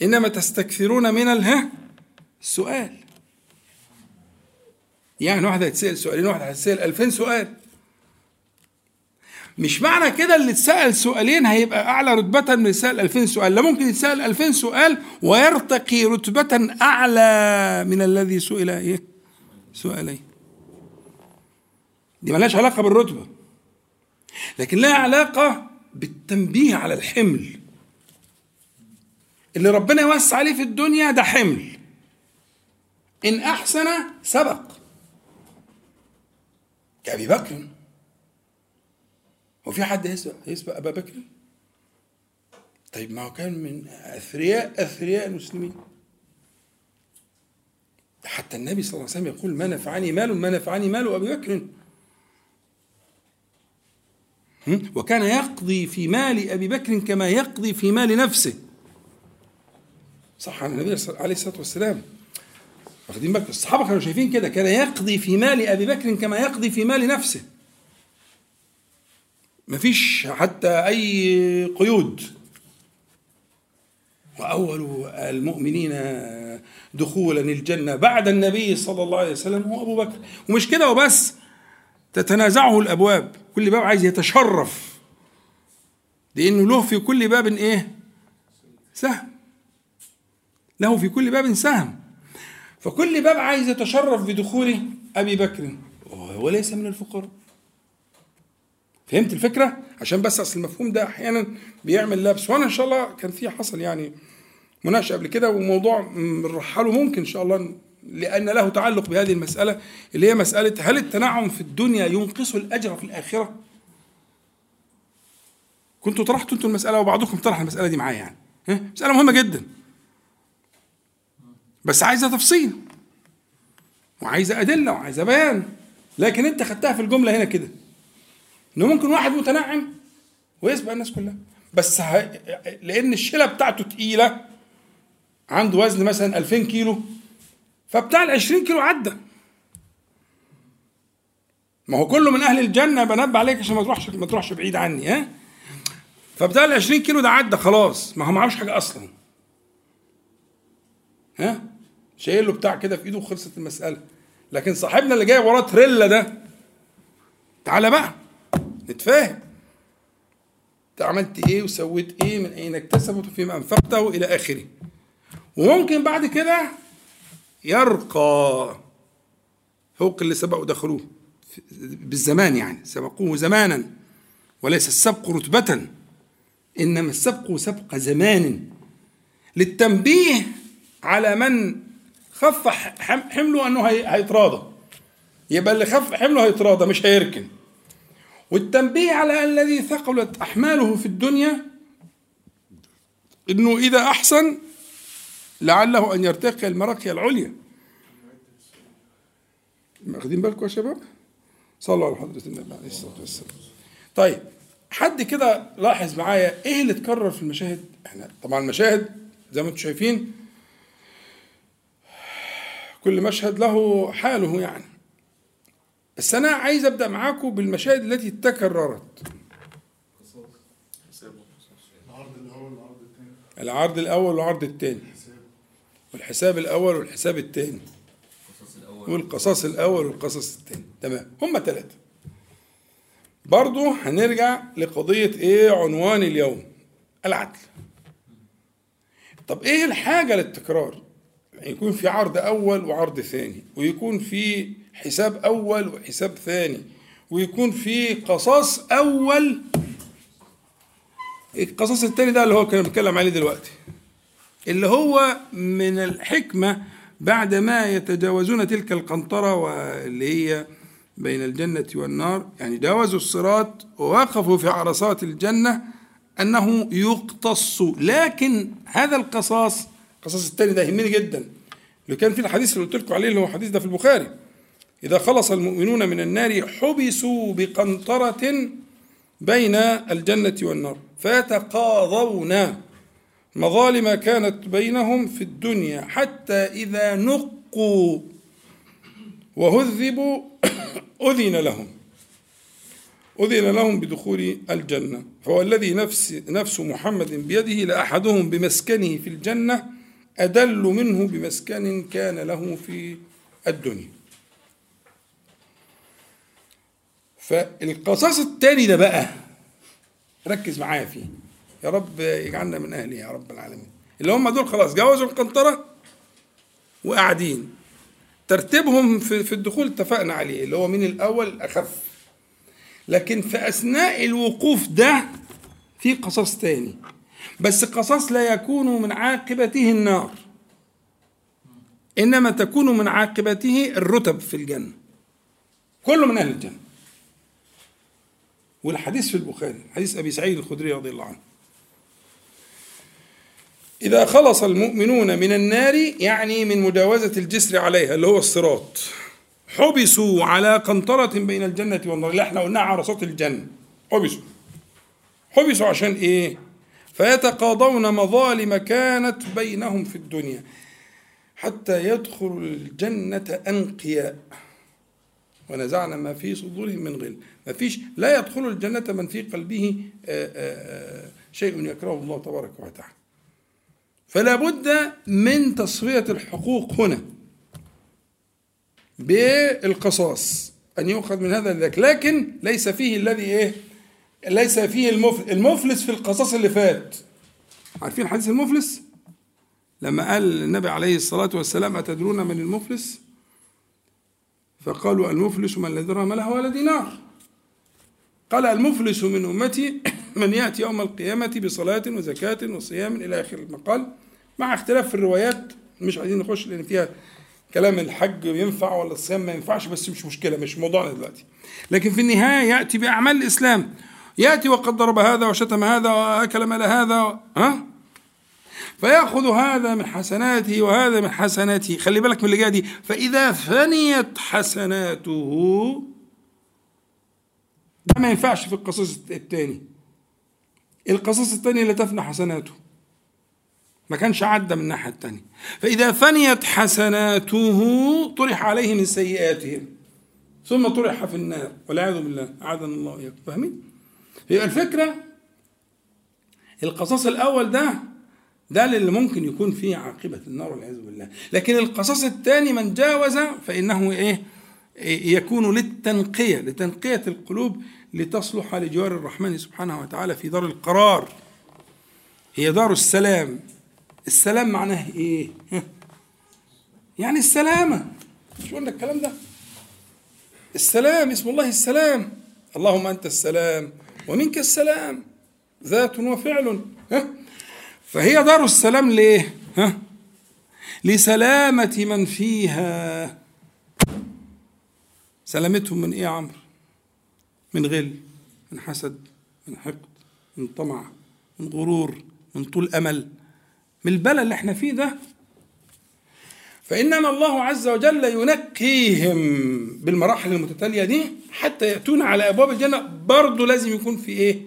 إنما تستكثرون من الها السؤال يعني واحد هيتسأل سؤالين واحد هيتسأل 2000 سؤال. مش معنى كده اللي اتسال سؤالين هيبقى أعلى رتبة من اللي اتسال 2000 سؤال. لا ممكن يتسأل 2000 سؤال ويرتقي رتبة أعلى من الذي سئل إيه؟ سؤالين دي ملهاش علاقة بالرتبة. لكن لها علاقة بالتنبيه على الحمل. اللي ربنا يوسع عليه في الدنيا ده حمل. إن أحسن سبق. كأبي بكر. هو في حد يسبق يسبق أبا بكر؟ طيب ما هو كان من أثرياء أثرياء المسلمين. حتى النبي صلى الله عليه وسلم يقول ما نفعني مال ما نفعني مال أبي بكر؟ وكان يقضي في مال أبي بكر كما يقضي في مال نفسه. صح عن النبي عليه الصلاة والسلام. واخدين بالك الصحابة كانوا شايفين كده. كان يقضي في مال أبي بكر كما يقضي في مال نفسه. مفيش حتى أي قيود. وأول المؤمنين دخولا الجنة بعد النبي صلى الله عليه وسلم هو أبو بكر. ومش كده وبس. تتنازعه الأبواب. كل باب عايز يتشرف. لأنه له في كل باب إيه؟ سهم. له في كل باب سهم. فكل باب عايز يتشرف بدخول أبي بكر. وهو ليس من الفقراء. فهمت الفكرة؟ عشان بس أصل المفهوم ده أحيانا بيعمل لبس وأنا إن شاء الله كان في حصل يعني مناقشة قبل كده وموضوع نرحله ممكن إن شاء الله لأن له تعلق بهذه المسألة اللي هي مسألة هل التنعم في الدنيا ينقص الأجر في الآخرة؟ كنتوا طرحتوا أنتوا المسألة وبعضكم طرح المسألة دي معايا يعني. ها؟ مسألة مهمة جدا. بس عايزة تفصيل. وعايزة أدلة وعايزة بيان. لكن أنت خدتها في الجملة هنا كده. إنه ممكن واحد متنعم ويسبق الناس كلها. بس ه... لأن الشيلة بتاعته تقيلة عنده وزن مثلا 2000 كيلو فبتاع ال 20 كيلو عدى. ما هو كله من أهل الجنة بنبه عليك عشان ما تروحش ما تروحش بعيد عني ها؟ فبتاع ال 20 كيلو ده عدى خلاص. ما هو معهوش حاجة أصلا. ها؟ شايل له بتاع كده في إيده وخلصت المسألة. لكن صاحبنا اللي جاي وراه تريلا ده تعالى بقى نتفاهم. أنت عملت إيه وسويت إيه من أين اكتسبت وفيما أنفقته إلى آخره. وممكن بعد كده يرقى. فوق اللي سبقوا دخلوه. بالزمان يعني سبقوه زمانا وليس السبق رتبة إنما السبق سبق زمان. للتنبيه على من خف حمله أنه هيتراضى. يبقى اللي خف حمله هيتراضى مش هيركن. والتنبيه على الذي ثقلت أحماله في الدنيا إنه إذا أحسن لعله أن يرتقي المراقي العليا. واخدين بالكم يا شباب؟ صلوا على حضرة النبي عليه الصلاة والسلام. طيب حد كده لاحظ معايا إيه اللي اتكرر في المشاهد؟ إحنا طبعا المشاهد زي ما أنتم شايفين كل مشهد له حاله يعني. بس أنا عايز أبدأ معاكم بالمشاهد التي تكررت. العرض الأول والعرض الثاني. والحساب الأول والحساب الثاني والقصاص الأول. والقصص الثاني تمام. هم ثلاثة برضو هنرجع لقضية إيه عنوان اليوم؟ العدل. طب إيه الحاجة للتكرار؟ يعني يكون في عرض أول وعرض ثاني ويكون في حساب أول وحساب ثاني ويكون في قصاص أول. القصاص الثاني ده اللي هو كان بيتكلم عليه دلوقتي. اللي هو من الحكمة بعد ما يتجاوزون تلك القنطرة واللي هي بين الجنة والنار. يعني جاوزوا الصراط ووقفوا في عرصات الجنة أنه يقتص. لكن هذا القصاص القصاص الثاني ده يهمني جدا. اللي كان في الحديث اللي قلت لكم عليه اللي هو الحديث ده في البخاري إذا خلص المؤمنون من النار حبسوا بقنطرة بين الجنة والنار فيتقاضون مظالم كانت بينهم في الدنيا حتى إذا نقوا وهذبوا أذن لهم. أذن لهم بدخول الجنة. فهو الذي نفس نفس محمد بيده لأحدهم بمسكنه في الجنة أدل منه بمسكن كان له في الدنيا. فالقصاص الثاني ده بقى ركز معايا فيه. يا رب يجعلنا من اهله يا رب العالمين. اللي هم دول خلاص جوزوا القنطرة وقاعدين. ترتيبهم في, الدخول اتفقنا عليه اللي هو من الأول؟ الاخف لكن في أثناء الوقوف ده في قصاص تاني. بس القصاص لا يكون من عاقبته النار. إنما تكون من عاقبته الرتب في الجنة. كله من أهل الجنة. والحديث في البخاري حديث أبي سعيد الخدري رضي الله عنه. إذا خلص المؤمنون من النار يعني من مجاوزة الجسر عليها اللي هو الصراط. حبسوا على قنطرة بين الجنة والنار. اللي إحنا قلناها على صوت الجنة حبسوا. حبسوا عشان إيه؟ فيتقاضون مظالم كانت بينهم في الدنيا. حتى يدخلوا الجنة أنقياء. ونزعنا ما في صدورهم من غل. ما فيش لا يدخل الجنة من في قلبه آه، آه، آه، شيء يكرهه الله تبارك وتعالى. فلا بد من تصفية الحقوق هنا بالقصاص أن يؤخذ من هذا ذاك لكن ليس فيه الذي إيه؟ ليس فيه المفلس المفلس في القصاص اللي فات. عارفين حديث المفلس؟ لما قال النبي عليه الصلاة والسلام أتدرون من المفلس؟ فقالوا المفلس من لا درهم له ولا دينار. قال المفلس من أمتي من يأتي يوم القيامة بصلاة وزكاة وصيام إلى آخر المقال. مع اختلاف في الروايات مش عايزين نخش لأن فيها كلام الحج ينفع ولا الصيام ما ينفعش بس مش مشكلة مش موضوعنا دلوقتي. لكن في النهاية يأتي بأعمال الإسلام. يأتي وقد ضرب هذا وشتم هذا وأكل مال هذا ها؟ فيأخذ هذا من حسناته وهذا من حسناته. خلي بالك من اللي جاية دي. فإذا فنيت حسناته ده ما ينفعش في القصص الثاني القصص الثاني اللي تفنى حسناته. ما كانش عدى من الناحية الثانية فإذا فنيت حسناته طرح عليه من سيئاتهم. ثم طرح في النار. والعياذ بالله أعاذنا الله إياكم فاهمين؟ هي الفكرة القصاص الأول ده ده اللي ممكن يكون فيه عاقبة النار والعياذ بالله. لكن القصاص الثاني من جاوز فإنه إيه؟ يكون للتنقية لتنقية القلوب لتصلح لجوار الرحمن سبحانه وتعالى في دار القرار. هي دار السلام. السلام معناه إيه؟ يعني السلامة. مش قلنا الكلام ده؟ السلام اسم الله السلام. اللهم أنت السلام ومنك السلام. ذات وفعل. فهي دار السلام ليه؟ ها. لسلامة من فيها. سلامتهم من إيه يا عمرو؟ من غل من حسد من حقد من طمع من غرور من طول أمل. من البلاء اللي إحنا فيه ده. فإنما الله عز وجل ينقيهم بالمراحل المتتالية دي حتى يأتون على أبواب الجنة. برضه لازم يكون في إيه؟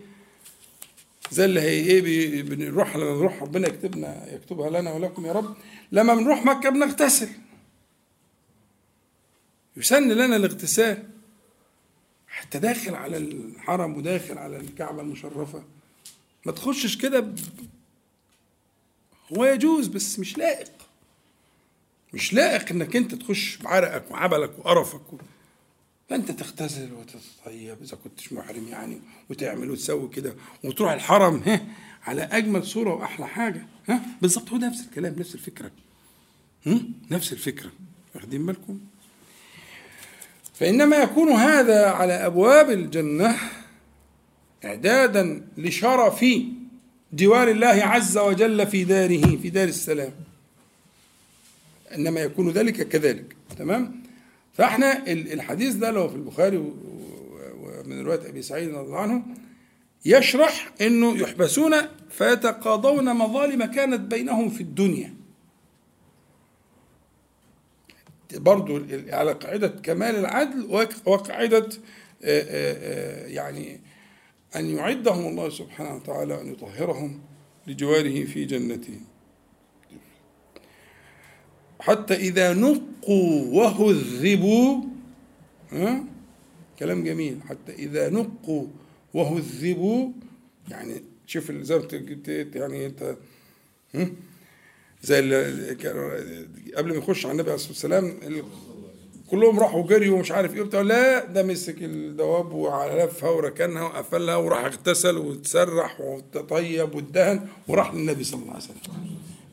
زي اللي هي إيه؟ بنروح لما نروح ربنا يكتبنا يكتبها لنا ولكم يا رب. لما بنروح مكة بنغتسل. يسن لنا الاغتسال. حتى داخل على الحرم وداخل على الكعبة المشرفة. ما تخشش كده. هو يجوز بس مش لائق. مش لائق إنك أنت تخش بعرقك وعبلك وقرفك و... فأنت تغتسل وتتطيب إذا كنتش محرم يعني وتعمل وتسوي كده وتروح الحرم ها على أجمل صورة وأحلى حاجة ها. بالظبط هو نفس الكلام نفس الفكرة. هم؟ نفس الفكرة. واخدين بالكم؟ فإنما يكون هذا على أبواب الجنة إعدادا لشرف جوار الله عز وجل في داره في دار السلام. إنما يكون ذلك كذلك تمام؟ فإحنا الحديث ده لو في البخاري ومن رواية أبي سعيد رضي الله عنه يشرح إنه يحبسون فيتقاضون مظالم كانت بينهم في الدنيا. برضو على قاعدة كمال العدل وقاعدة يعني أن يعدهم الله سبحانه وتعالى وأن يطهرهم لجواره في جنته. حتى إذا نقوا وهذبوا ها؟ كلام جميل. حتى إذا نقوا وهذبوا يعني شوف زي يعني أنت زي قبل ما يخش على النبي عليه الصلاة والسلام كلهم راحوا جريوا ومش عارف إيه وبتاع. لا ده مسك الدواب ولفها وركنها وقفلها وراح اغتسل وتسرح وتطيب وادهن وراح للنبي صلى الله عليه وسلم.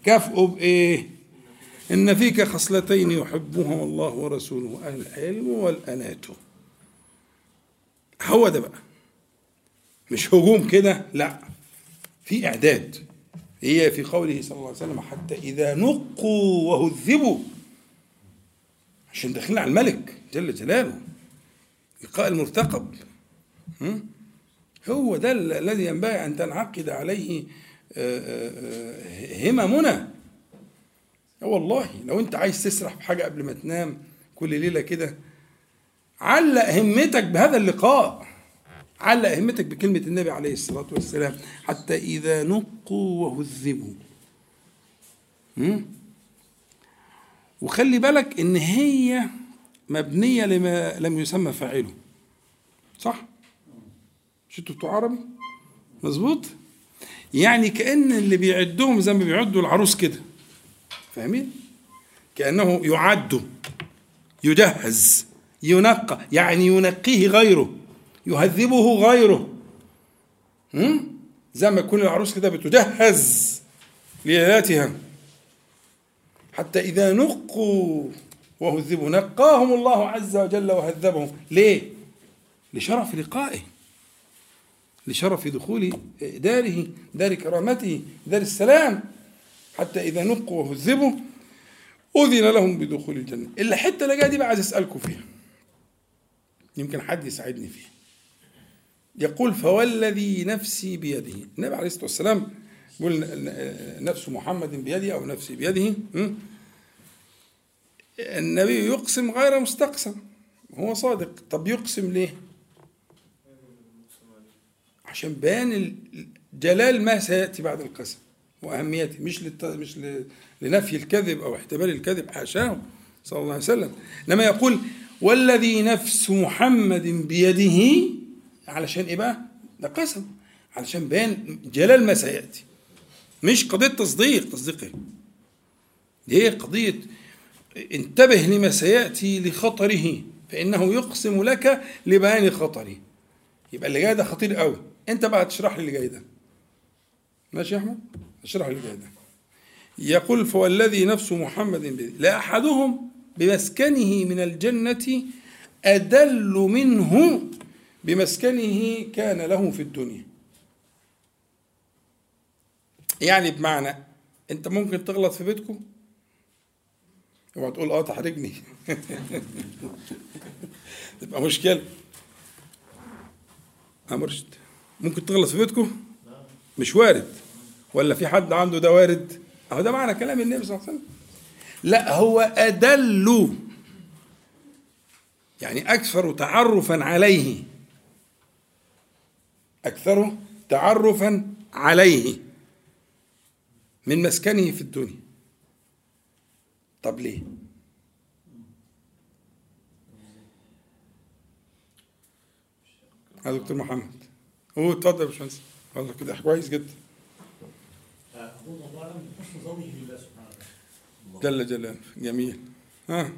كافئوا بايه؟ إن فيك خصلتين يحبهما الله ورسوله العلم والأنات. هو ده بقى. مش هجوم كده لا. في إعداد. هي في قوله صلى الله عليه وسلم حتى إذا نقوا وهذبوا عشان داخلين على الملك جل جلاله. لقاء المرتقب. هو ده الذي ينبغي أن تنعقد عليه هممنا. والله لو أنت عايز تسرح بحاجة قبل ما تنام كل ليلة كده علق همتك بهذا اللقاء. علق همتك بكلمة النبي عليه الصلاة والسلام حتى إذا نقوا وهذبوا وخلي بالك إن هي مبنية لما لم يسمى فاعله صح؟ مش أنتوا بتوع عربي؟ مظبوط؟ يعني كأن اللي بيعدهم زي ما بيعدوا العروس كده فاهمين؟ كأنه يعد يجهز ينقى يعني ينقيه غيره يهذبه غيره زي ما تكون العروس كده بتجهز لليلاتها حتى إذا نقوا وهذبوا نقاهم الله عز وجل وهذبهم. ليه؟ لشرف لقائه لشرف دخول داره دار كرامته دار السلام. حتى إذا نقوا وهذبوا أذن لهم بدخول الجنة. الحتة اللي جاية دي بقى عايز أسألكم فيها. يمكن حد يساعدني فيها. يقول فوالذي نفسي بيده. النبي عليه الصلاة والسلام يقول نفس محمد بيده أو نفسي بيده النبي يقسم غير مستقسم هو صادق. طب يقسم ليه؟ عشان بيان جلال ما سيأتي بعد القسم وأهميته مش للت... مش ل... لنفي الكذب أو احتمال الكذب حاشاه صلى الله عليه وسلم. إنما يقول والذي نفس محمد بيده علشان إيه بقى؟ ده قسم. علشان بيان جلال ما سيأتي. مش قضية تصديق. تصديق إيه؟ دي قضية انتبه لما سيأتي لخطره فإنه يقسم لك لبيان خطره. يبقى اللي جاي ده خطير قوي. أنت بقى تشرح لي اللي جاي ده. ماشي يا أحمد؟ اشرح لي اللي جاي ده. يقول فوالذي نفس محمد بيده لا أحدهم بمسكنه من الجنة أدل منه بمسكنه كان له في الدنيا. يعني بمعنى انت ممكن تغلط في بيتكم اوعى تقول آه تحرجني. تبقى مشكلة. يا مرشد. ممكن تغلط في بيتكم؟ مش وارد. ولا في حد عنده ده وارد؟ اهو ده معنى كلام النبي صلى الله عليه وسلم. لا هو أدل. يعني أكثر تعرفا عليه. أكثر تعرفا عليه. من مسكنه في الدنيا. طب ليه؟ يا دكتور محمد. هو اتفضل يا باشمهندس. والله كده كويس جدا. من حسن ظنه سبحانه وتعالى جل جلاله. جميل. ها.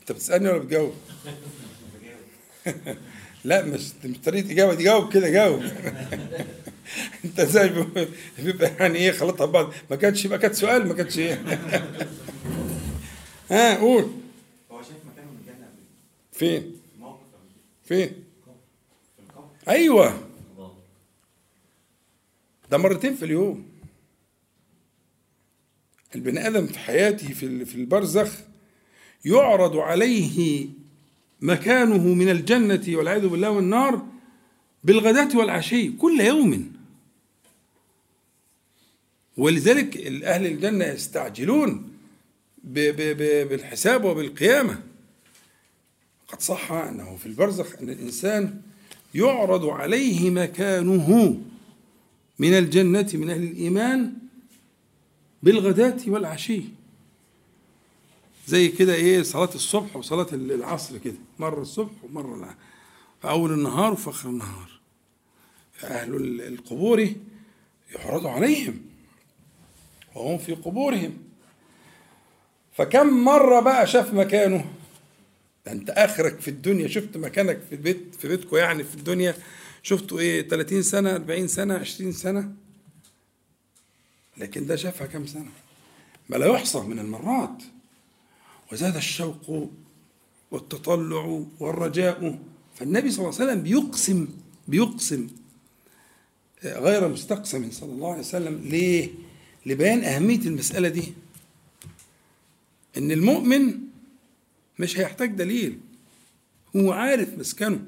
أنت بتسألني ولا بتجاوب؟ لا مش مش طريقه اجابه دي جاوب كده جاوب انت إزاي بيبقى- يعني إيه خلطها ببعض؟ ما كانش يبقى كانت سؤال ما كانش إيه. ها قول. هو شاف مكانه من كده؟ فين؟ فين؟ أيوه. ده مرتين في اليوم. البني آدم في حياته في في البرزخ يعرض عليه مكانه من الجنة والعياذ بالله والنار بالغداة والعشي كل يوم. ولذلك أهل الجنة يستعجلون بالحساب وبالقيامة. قد صح أنه في البرزخ أن الإنسان يعرض عليه مكانه من الجنة من أهل الإيمان بالغداة والعشي. زي كده إيه صلاة الصبح وصلاة العصر كده. مرة الصبح ومرة العصر. في أول النهار وفي آخر النهار. فأهل القبور يعرض عليهم. وهم في قبورهم. فكم مرة بقى شاف مكانه؟ ده انت اخرك في الدنيا. شفت مكانك في البيت في بيتكم يعني في الدنيا. شفته إيه 30 سنة 40 سنة 20 سنة. لكن ده شافها كم سنة؟ ما لا يحصى من المرات. وزاد الشوق والتطلع والرجاء. فالنبي صلى الله عليه وسلم بيقسم بيقسم غير مستقسم صلى الله عليه وسلم. ليه؟ لبيان أهمية المسألة دي. إن المؤمن مش هيحتاج دليل. هو عارف مسكنه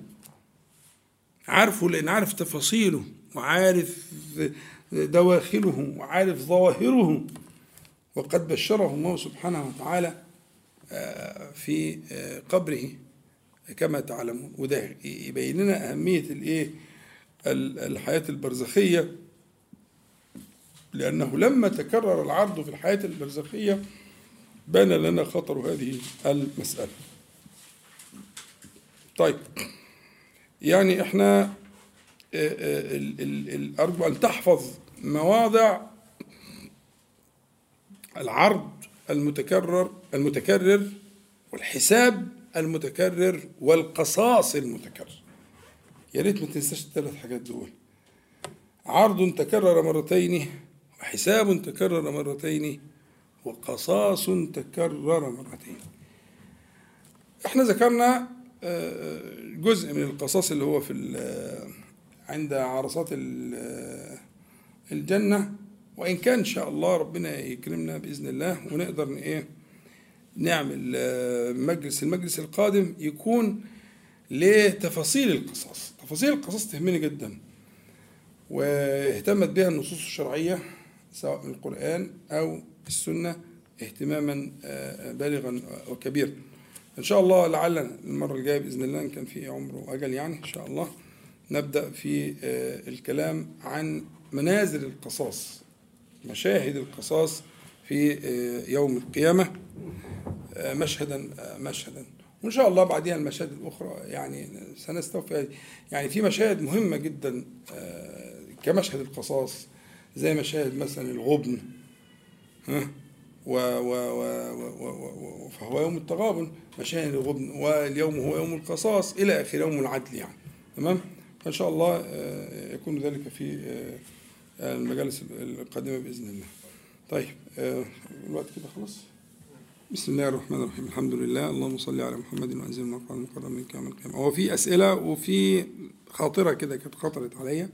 عارفه لأن عارف تفاصيله وعارف دواخله وعارف ظواهره. وقد بشره الله سبحانه وتعالى في قبره كما تعلمون. وده يبين لنا أهمية الإيه؟ الحياة البرزخية. لأنه لما تكرر العرض في الحياة البرزخية بان لنا خطر هذه المسألة. طيب يعني إحنا أرجو أن تحفظ مواضع العرض المتكرر المتكرر والحساب المتكرر والقصاص المتكرر. يا ريت ما تنساش الثلاث حاجات دول. عرض تكرر مرتين وحساب تكرر مرتين وقصاص تكرر مرتين. إحنا ذكرنا جزء من القصاص اللي هو في عند عرصات الجنة. وإن كان إن شاء الله ربنا يكرمنا بإذن الله ونقدر إيه نعمل مجلس المجلس القادم يكون لتفاصيل القصاص تفاصيل القصاص تهمني جدا واهتمت بها النصوص الشرعية سواء من القرآن أو السنة اهتماما بالغا وكبيرا. إن شاء الله لعل المرة الجاية بإذن الله إن كان في عمر وأجل يعني إن شاء الله نبدأ في الكلام عن منازل القصاص. مشاهد القصاص في يوم القيامة. مشهدا مشهدا. وإن شاء الله بعدها المشاهد الأخرى يعني سنستوفي. يعني في مشاهد مهمة جدا كمشهد القصاص زي مشاهد مثلا الغبن ها و و و و فهو يوم التغابن. مشاهد الغبن واليوم هو يوم القصاص إلى آخر يوم العدل يعني. تمام؟ فإن شاء الله آه، يكون ذلك في آه، المجالس القادمة بإذن الله. طيب آه، الوقت كده خلاص. بسم الله الرحمن الرحيم. الحمد لله. اللهم صل على محمد وانزل المقام المقرب منك يوم القيامة. هو في أسئلة وفي خاطرة كده كانت خطرت عليا.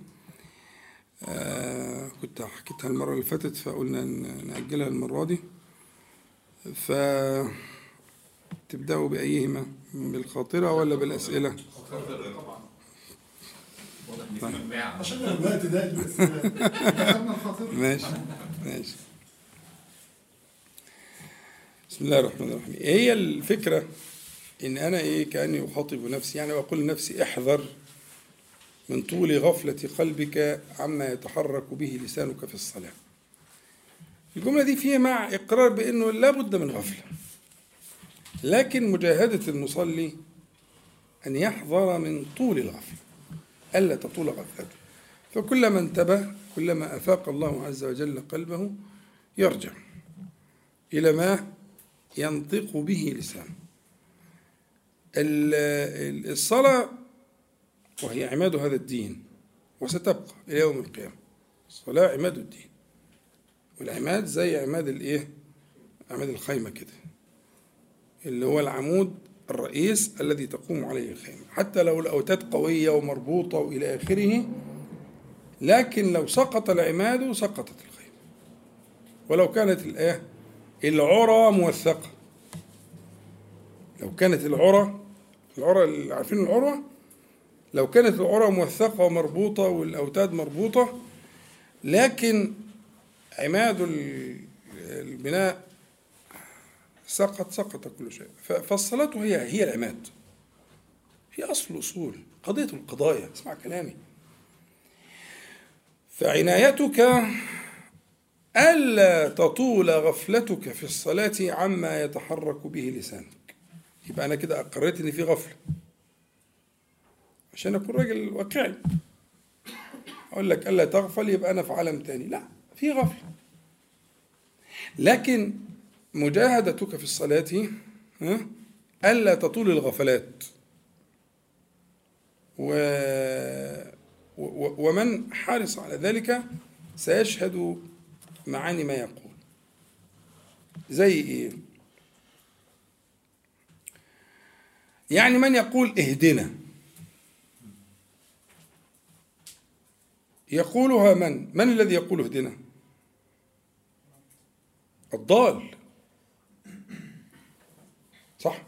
آه كنت حكيتها المرة اللي فاتت فقلنا نأجلها المرة دي. ف تبدأوا بأيهما؟ بالخاطرة ولا بالأسئلة؟ بس ماشي ماشي. بسم الله الرحمن الرحيم. هي الفكرة إن أنا إيه كأني أخاطب نفسي يعني وأقول لنفسي احذر من طول غفلة قلبك عما يتحرك به لسانك في الصلاة. الجملة دي فيها مع إقرار بأنه لا بد من غفلة. لكن مجاهدة المصلي أن يحذر من طول الغفلة. ألا تطول غفلته. فكلما انتبه كلما أفاق الله عز وجل قلبه يرجع إلى ما ينطق به لسانه. ال- ال- الصلاة وهي عماد هذا الدين وستبقى إلى يوم القيامة. الصلاة عماد الدين. والعماد زي عماد الإيه؟ عماد الخيمة كده. اللي هو العمود الرئيس الذي تقوم عليه الخيمة. حتى لو الأوتاد قوية ومربوطة وإلى آخره لكن لو سقط العماد سقطت الخيمة. ولو كانت الآية العرى موثقة. لو كانت العرى العرى عارفين العرى؟ لو كانت العرى موثقة ومربوطة والأوتاد مربوطة لكن عماد ال- البناء سقط سقط كل شيء. فالصلاة هي هي العماد. هي أصل الأصول قضية القضايا. اسمع كلامي. فعنايتك ألا تطول غفلتك في الصلاة عما يتحرك به لسانك. يبقى أنا كده أقريت إن في غفلة. عشان أكون راجل واقعي. أقول لك ألا تغفل يبقى أنا في عالم تاني. لا في غفلة. لكن مجاهدتك في الصلاة ألا تطول الغفلات. و... ومن حرص على ذلك سيشهد معاني ما يقول. زي إيه؟ يعني من يقول اهدنا. يقولها من؟ من الذي يقول اهدنا؟ الضال صح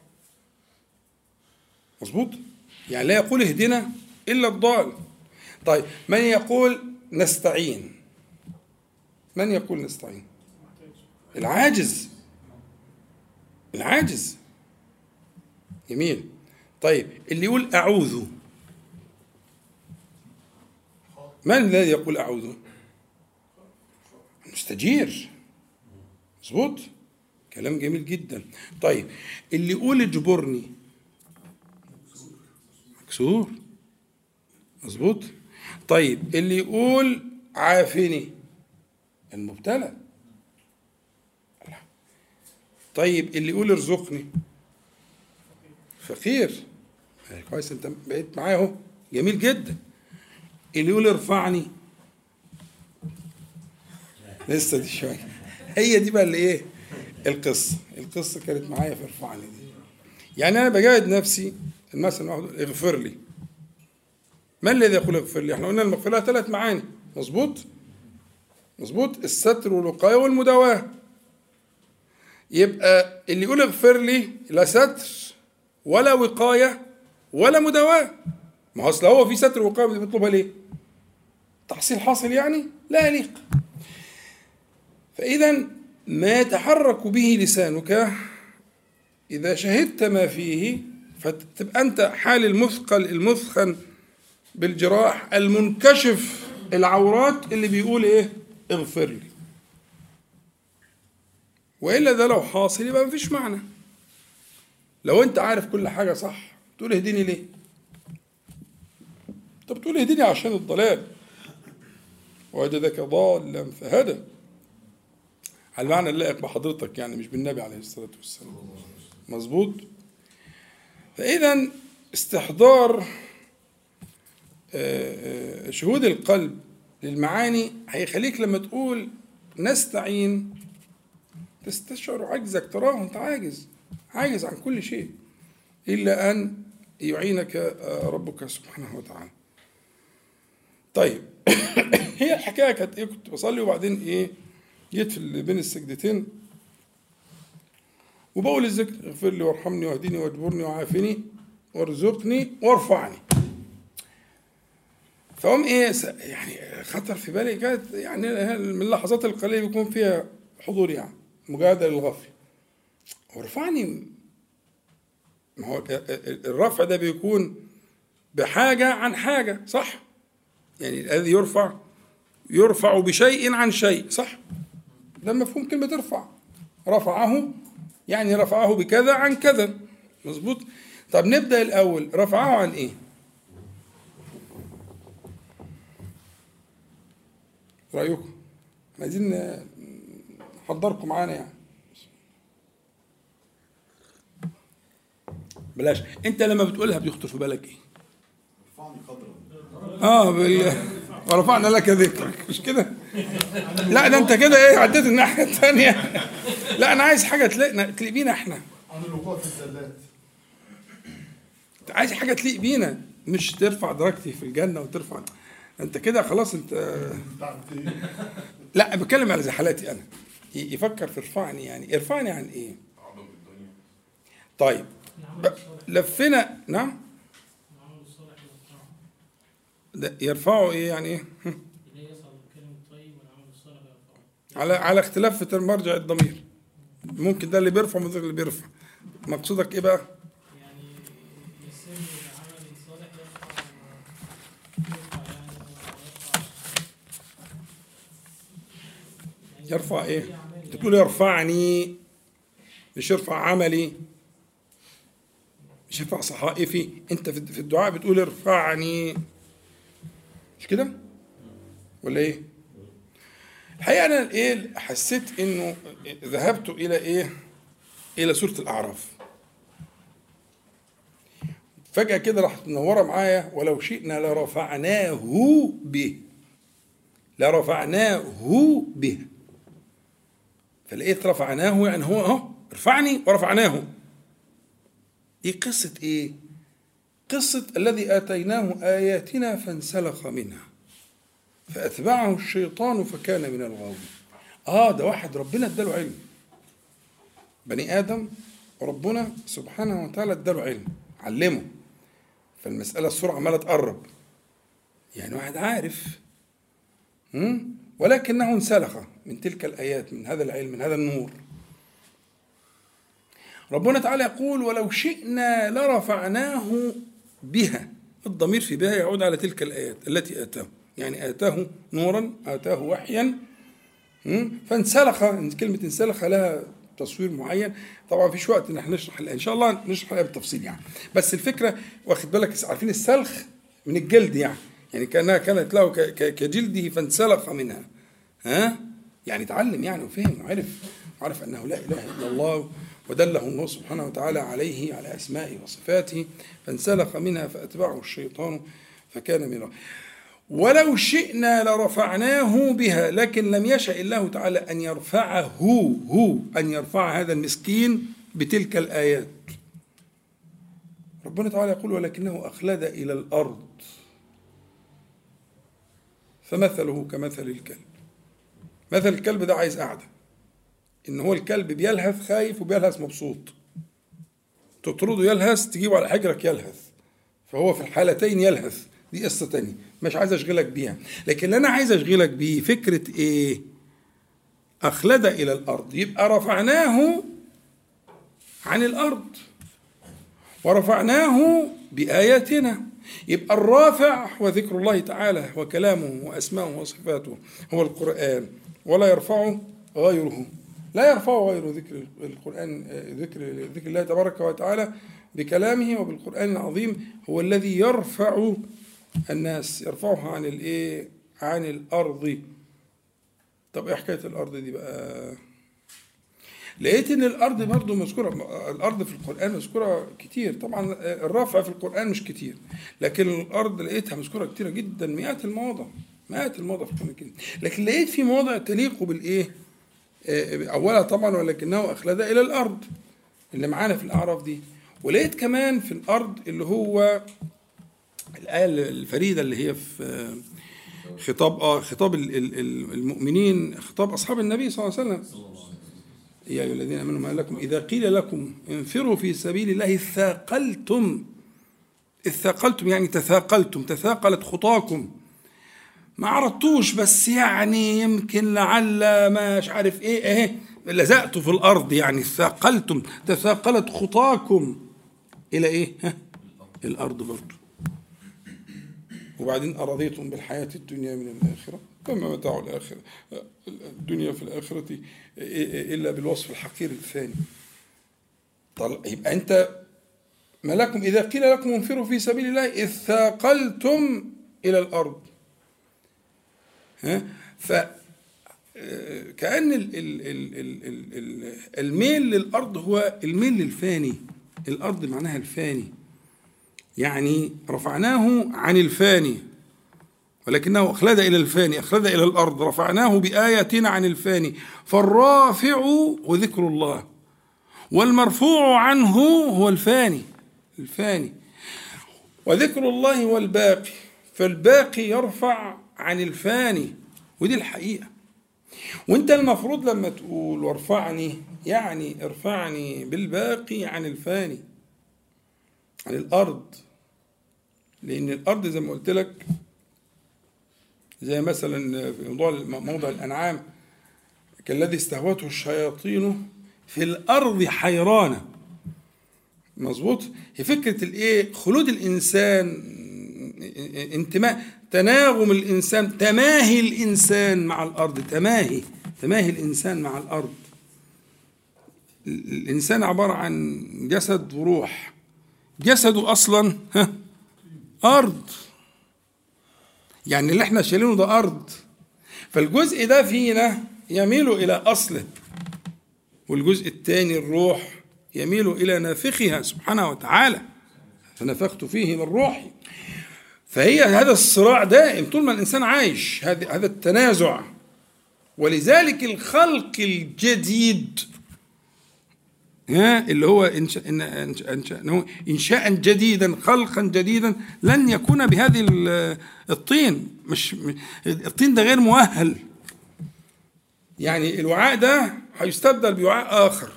مظبوط؟ يعني لا يقول اهدنا إلا الضال. طيب من يقول نستعين؟ من يقول نستعين؟ العاجز. العاجز. جميل. طيب اللي يقول أعوذ. من الذي يقول أعوذ؟ مستجير مظبوط؟ كلام جميل جدا. طيب اللي يقول اجبرني. مكسور. مظبوط؟ طيب اللي يقول عافني المبتلى. طيب اللي يقول ارزقني. فقير. كويس انت بقيت معايا اهو. جميل جدا. اللي يقول ارفعني. لسه دي شوية. هي دي بقى اللي إيه؟ القصة. القصة كانت معايا في ارفعني دي. يعني أنا بجاهد نفسي مثلا واحد اغفر لي. ما الذي يقول اغفر لي؟ إحنا قلنا المغفرة لها ثلاث معاني. مظبوط؟ مظبوط؟ الستر والوقاية والمداواة. يبقى اللي يقول اغفر لي لا ستر ولا وقاية ولا مداواة. ما هو أصل هو في ستر وقايه بيطلبها ليه؟ تحصيل حاصل يعني لا يليق. فإذا ما يتحرك به لسانك إذا شهدت ما فيه فتبقى أنت حال المثقل المثخن بالجراح المنكشف. العورات اللي بيقول إيه؟ اغفر لي. وإلا ده لو حاصل يبقى مفيش معنى. لو أنت عارف كل حاجة صح تقول اهديني ليه؟ طب تقول اهديني عشان الضلال. وجدك ضالا فهدى. على المعنى اللائق بحضرتك يعني مش بالنبي عليه الصلاة والسلام. مظبوط؟ فاذا استحضار آه، آه، شهود القلب للمعاني هيخليك لما تقول نستعين تستشعر عجزك تراه أنت عاجز عاجز عن كل شيء إلا أن يعينك آه، ربك سبحانه وتعالى. طيب هي الحكاية كانت إيه؟ كنت بصلي وبعدين إيه؟ جيت في بين السجدتين. وبقول الذكر اغفر لي وارحمني واهدني واجبرني وعافني وارزقني وارفعني. فهم إيه يعني خطر في بالي كانت يعني من اللحظات القليلة بيكون فيها حضور يعني مجادلة للغفل وارفعني. ما هو ال- ال- الرفع ده بيكون بحاجة عن حاجة صح؟ يعني الذي يرفع يرفع بشيء عن شيء صح؟ ده مفهوم كلمة ارفع رفعه يعني رفعه بكذا عن كذا. مظبوط؟ طب نبدأ الأول. رفعه عن إيه؟ رأيكم؟ عايزين نحضركم معانا يعني. بلاش. أنت لما بتقولها بيخطر في بالك إيه؟ آه بال... ورفعنا لك ذكرك مش كده؟ لا ده انت كده إيه عديت الناحية الثانية لا أنا عايز حاجة تلاقي تليق بينا إحنا. عن الوقوع في الزلات عايز حاجة تليق بينا مش ترفع درجتي في الجنة وترفع أنت كده خلاص انت؟ لا بتكلم على زي حالاتي أنا يفكر في ارفعني يعني. ارفعني عن إيه؟ طيب لفينا نعم؟ يرفعوا إيه يعني إيه؟ على على اختلاف في مرجع الضمير. ممكن ده اللي بيرفع وده اللي بيرفع. مقصودك إيه بقى؟ يرفع إيه. تقول يرفعني مش يرفع عملي مش يرفع صحائفي. أنت في الدعاء بتقول ارفعني مش كده؟ ولا إيه؟ الحقيقة أنا إيه حسيت إنه ذهبت إلى إيه؟ إلى سورة الأعراف. فجأة كده راحت منورة معايا ولو شئنا لرفعناه به. لرفعناه به. فلقيت رفعناه يعني هو أهو ارفعني ورفعناه. دي قصة إيه؟ قصة الذي آتيناه آياتنا فانسلخ منها. فأتبعه الشيطان فكان من الغاوين. آه ده واحد ربنا اداله علم. بني آدم وربنا سبحانه وتعالى اداله علم علمه. فالمسألة السرعة عمالة تقرب. يعني واحد عارف؟ ولكنه انسلخ من تلك الآيات من هذا العلم من هذا النور. ربنا تعالى يقول ولو شئنا لرفعناه بها الضمير في بها يعود على تلك الآيات التي آتاه. يعني آتاه نورا آتاه وحيا؟ فانسلخ كلمة انسلخ لها تصوير معين. طبعا فيش وقت إن إحنا نشرح الآية. إن شاء الله نشرح بالتفصيل يعني. بس الفكرة واخد بالك عارفين السلخ من الجلد يعني. يعني كأنها كانت له كجلده فانسلخ منها. ها؟ يعني اتعلم يعني وفهم وعرف. وعرف أنه لا إله إلا الله ودله الله سبحانه وتعالى عليه على أسمائه وصفاته فانسلخ منها فأتبعه الشيطان فكان من. ولو شئنا لرفعناه بها لكن لم يشأ الله تعالى أن يرفعه هو أن يرفع هذا المسكين بتلك الآيات. ربنا تعالى يقول ولكنه أخلد إلى الأرض فمثله كمثل الكلب. مثل الكلب ده عايز قعدة. إن هو الكلب بيلهث خايف وبيلهث مبسوط. تطرده يلهث تجيبه على حجرك يلهث. فهو في الحالتين يلهث. دي قصة تانية. مش عايز أشغلك بيها. لكن اللي أنا عايز أشغلك بيه فكرة إيه؟ أخلد إلى الأرض. يبقى رفعناه عن الأرض. ورفعناه بآياتنا. يبقى الرافع هو ذكر الله تعالى وكلامه وأسماؤه وصفاته. هو القرآن. ولا يرفعه غيره. لا يرفع غير ذكر القرآن ذكر ذكر الله تبارك وتعالى بكلامه وبالقرآن العظيم هو الذي يرفع الناس يرفعها عن الإيه؟ عن الأرض. طب إيه حكاية الأرض دي بقى؟ لقيت إن الأرض برضو مذكورة الأرض في القرآن مذكورة كتير. طبعا الرفع في القرآن مش كتير لكن الأرض لقيتها مذكورة كتيرة جدا مئات المواضع مئات المواضع في القرآن لكن لقيت في مواضع تليق بالإيه؟ آه، اولها طبعا ولكنه أخلد إلى الأرض اللي معانا في الأعراف دي. ولقيت كمان في الأرض اللي هو الآية الفريدة اللي هي في آه، خطاب آه خطاب ال- ال- ال- المؤمنين خطاب أصحاب النبي صلى الله عليه وسلم. يا أيها الذين آمنوا ما لكم إذا قيل لكم انفروا في سبيل الله اثاقلتم اثاقلتم يعني تثاقلتم تثاقلت خطاكم. ما عرضتوش بس يعني يمكن لعل مش عارف إيه اهي لزقتوا في الأرض يعني ثاقلتم تثاقلت خطاكم. إلى إيه؟ ها؟ الأرض برضه وبعدين أرضيتم بالحياة الدنيا من الآخرة؟ فما متاع الآخرة. الدنيا في الآخرة إلا بالوصف الحقير الثاني. طل... يبقى أنت ما لكم إذا قيل لكم انفروا في سبيل الله إذ ثاقلتم إلى الأرض. ف كأن ال ال الميل للأرض هو الميل للفاني. الأرض معناها الفاني. يعني رفعناه عن الفاني ولكنه أخلد إلى الفاني أخلد إلى الأرض. رفعناه بآياتنا عن الفاني. فالرافع هو ذكر الله والمرفوع عنه هو الفاني. الفاني. وذكر الله هو الباقي فالباقي يرفع عن الفاني ودي الحقيقة. وانت المفروض لما تقول وارفعني يعني ارفعني بالباقي عن الفاني عن الأرض. لأن الأرض زي ما قلت لك زي مثلا في موضوع موضع الأنعام كالذي استهوته الشياطين في الأرض حيرانة مظبوط؟ هي فكرة الإيه؟ خلود الإنسان إنتماء. تناغم الإنسان تماهي الإنسان مع الأرض تماهي تماهي الإنسان مع الأرض. الإنسان عبارة عن جسد وروح. جسده أصلا ها أرض. يعني اللي إحنا شايلينه ده أرض. فالجزء ده فينا يميل إلى أصله. والجزء الثاني الروح يميل إلى نافخها سبحانه وتعالى. فنفخت فيه من روحي. فهي هذا الصراع دائم طول ما الإنسان عايش هذا هذا التنازع. ولذلك الخلق الجديد ها اللي هو إنشاء, إنشاء, إنشاء, جديدا خلقا جديدا لن يكون بهذه الطين. مش الطين ده غير مؤهل. يعني الوعاء ده هيستبدل بوعاء آخر.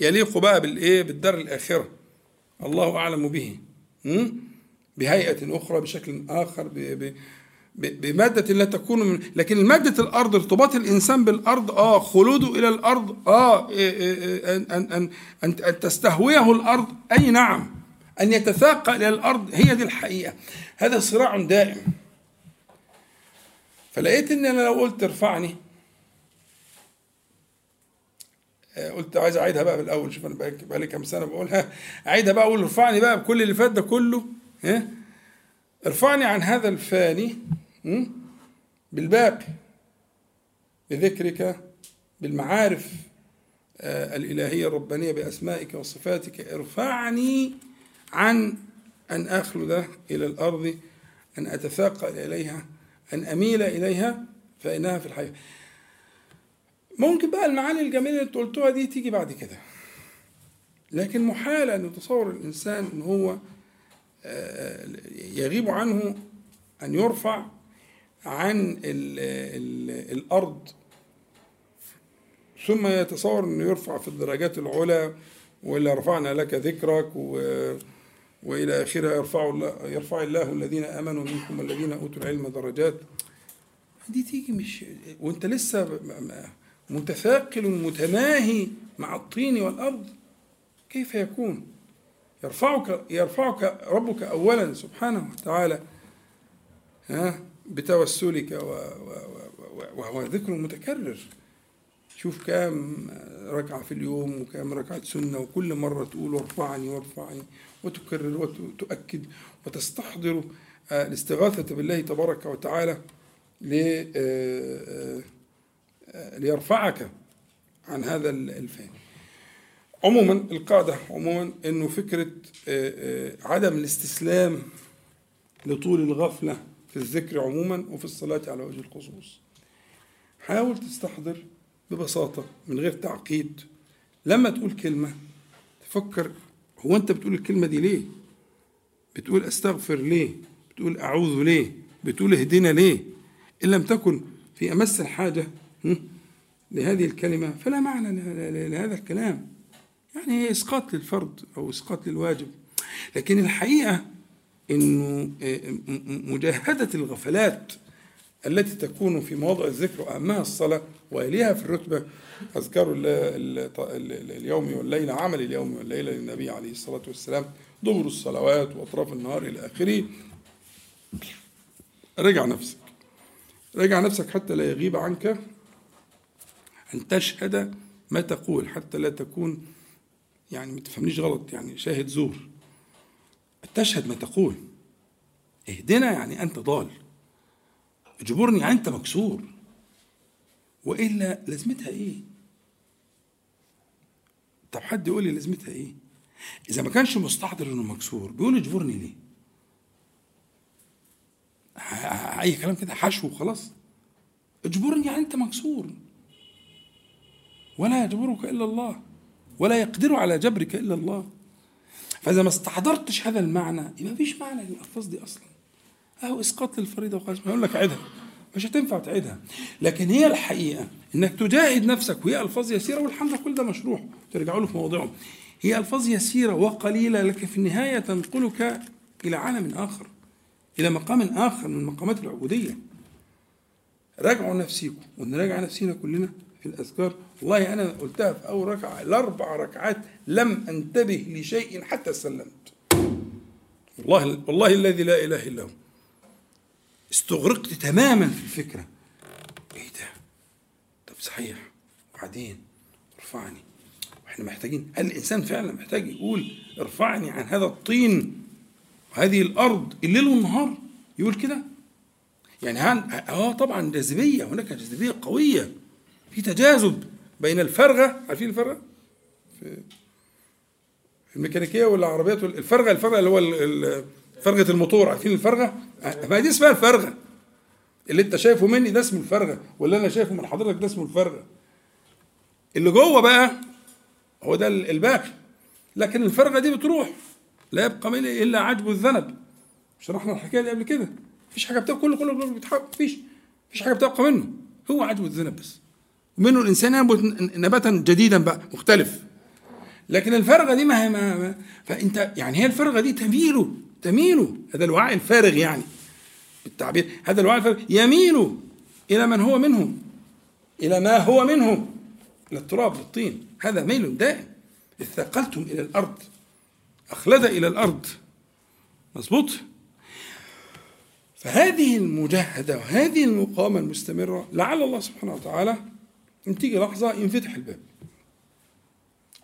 يليق بقى بالإيه؟ بالدار الآخرة. الله أعلم به. بهيئة أخرى بشكل آخر ب ب بمادة لا تكون من لكن مادة الأرض ارتباط الإنسان بالأرض آه خلوده إلى الأرض آه أن أن أن أن, أن تستهويه الأرض. أي نعم أن يتثاقل إلى الأرض هي دي الحقيقة. هذا صراع دائم. فلقيت إن أنا لو قلت ارفعني قلت عايز أعيدها بقى بالأول شوف أنا بقى لي كام سنة بقولها أعيدها بقى أقول ارفعني بقى بكل اللي فات ده كله. ارفعني عن هذا الفاني بالباقي بذكرك بالمعارف الإلهية الربانية بأسمائك وصفاتك. ارفعني عن أن أخلد إلى الأرض أن أتثاقل إليها أن أميل إليها فإنها في الحياة. ممكن بقى المعاني الجميلة اللي قلتوها دي تيجي بعد كده. لكن محال أن يتصور الإنسان أن هو يغيب عنه أن يرفع عن ال ال الأرض ثم يتصور أنه يرفع في الدرجات العلى وإلا رفعنا لك ذكرك و وإلى آخرها يرفع الله يرفع الله الذين آمنوا منكم والذين أوتوا العلم درجات دي تيجي مش وأنت لسه متثاقل متماهي مع الطين والأرض كيف يكون؟ يرفعك يرفعك ربك اولا سبحانه وتعالى ها بتوسلك وهو ذكر متكرر. شوف كام ركعة في اليوم وكام ركعة سنة وكل مرة تقول وارفعني وارفعني وتكرر وتؤكد وتستحضر الاستغاثة بالله تبارك وتعالى ليرفعك عن هذا الفهم عموما القاعدة عموما أنه فكرة آه، آه، عدم الاستسلام لطول الغفلة في الذكر عموما وفي الصلاة على وجه الخصوص. حاول تستحضر ببساطة من غير تعقيد. لما تقول كلمة تفكر هو أنت بتقول الكلمة دي ليه؟ بتقول أستغفر ليه؟ بتقول أعوذ ليه؟ بتقول اهدنا ليه؟ إن لم تكن في أمس الحاجة لهذه الكلمة فلا معنى لهذا الكلام. يعني إسقاط للفرض أو إسقاط للواجب. لكن الحقيقة إنه آه، مجاهدة الغفلات التي تكون في مواضع الذكر وأهمها الصلاة واليها في الرتبة أذكار ال- ال- ال- اليوم والليله عمل اليوم والليله للنبي عليه الصلاة والسلام ظهر الصلوات وأطراف النهار إلى آخره. رجع نفسك. رجع نفسك حتى لا يغيب عنك أن تشهد ما تقول حتى لا تكون يعني ما تفهمنيش غلط يعني شاهد زور. تشهد ما تقول. اهدنا يعني أنت ضال. اجبرني يعني أنت مكسور. وإلا لازمتها إيه؟ طب حد يقول لي لازمتها إيه؟ إذا ما كانش مستحضر إنه مكسور بيقول اجبرني ليه؟ اي كلام كده حشو وخلاص اجبرني يعني انت مكسور ولا يجبرك الا الله ولا يقدر على جبرك إلا الله. فإذا ما استحضرتش هذا المعنى يبقى مفيش معنى للألفاظ دي أصلا. اهو إسقاط للفريضة وخلاص. هقول لك عيدها. مش هتنفع تعيدها. لكن هي الحقيقة إنك تجاهد نفسك وهي ألفاظ يسيرة والحمد لله كل ده مشروح ترجعوا له في مواضعه هي ألفاظ يسيرة وقليلة لكن في النهاية تنقلك إلى عالم آخر إلى مقام آخر من مقامات العبودية. راجعوا نفسيكم ونراجع نفسينا كلنا. في الأذكار. والله أنا قلتها في أول ركعة الأربع ركعات لم أنتبه لشيء حتى سلمت. والله والله الذي لا إله إلا هو. استغرقت تماما في الفكرة. إيه ده؟ طب صحيح. وبعدين؟ ارفعني. وإحنا محتاجين هل الإنسان فعلا محتاج يقول ارفعني عن هذا الطين وهذه الأرض الليل والنهار؟ يقول كده؟ يعني هن... آه طبعا جاذبية هناك جاذبية قوية. في تجاذب بين الفرغة عارفين الفرغة؟ في الميكانيكية والعربيات وال- الفرغة الفرغة اللي هو فرغة الموتور عارفين الفرغة؟ ما دي اسمها الفرغة. اللي انت شايفه مني ده اسمه الفرغة واللي أنا شايفه من حضرتك ده اسمه الفرغة. اللي جوه بقى هو ده ال- الباقي لكن الفرغة دي بتروح لا يبقى من إلا عجب الذنب. شرحنا الحكاية دي قبل كده؟ مفيش حاجة بتبقى كله كله بيتحرك مفيش مفيش حاجة بتبقى منه. هو عجب الذنب بس. ومنه الإنسان ينبت نباتا جديدا بقى مختلف. لكن الفرغه دي ما هي ما, فأنت يعني هي الفرغه دي تميل تميل هذا الوعاء الفارغ يعني بالتعبير. هذا الوعاء الفارغ يميل إلى من هو منه إلى ما هو منه إلى التراب للطين هذا ميل دائم. إذ ثقلتم إلى الأرض أخلد إلى الأرض. مظبوط؟ فهذه المجاهدة وهذه المقاومة المستمرة لعل الله سبحانه وتعالى تيجي لحظة ينفتح الباب.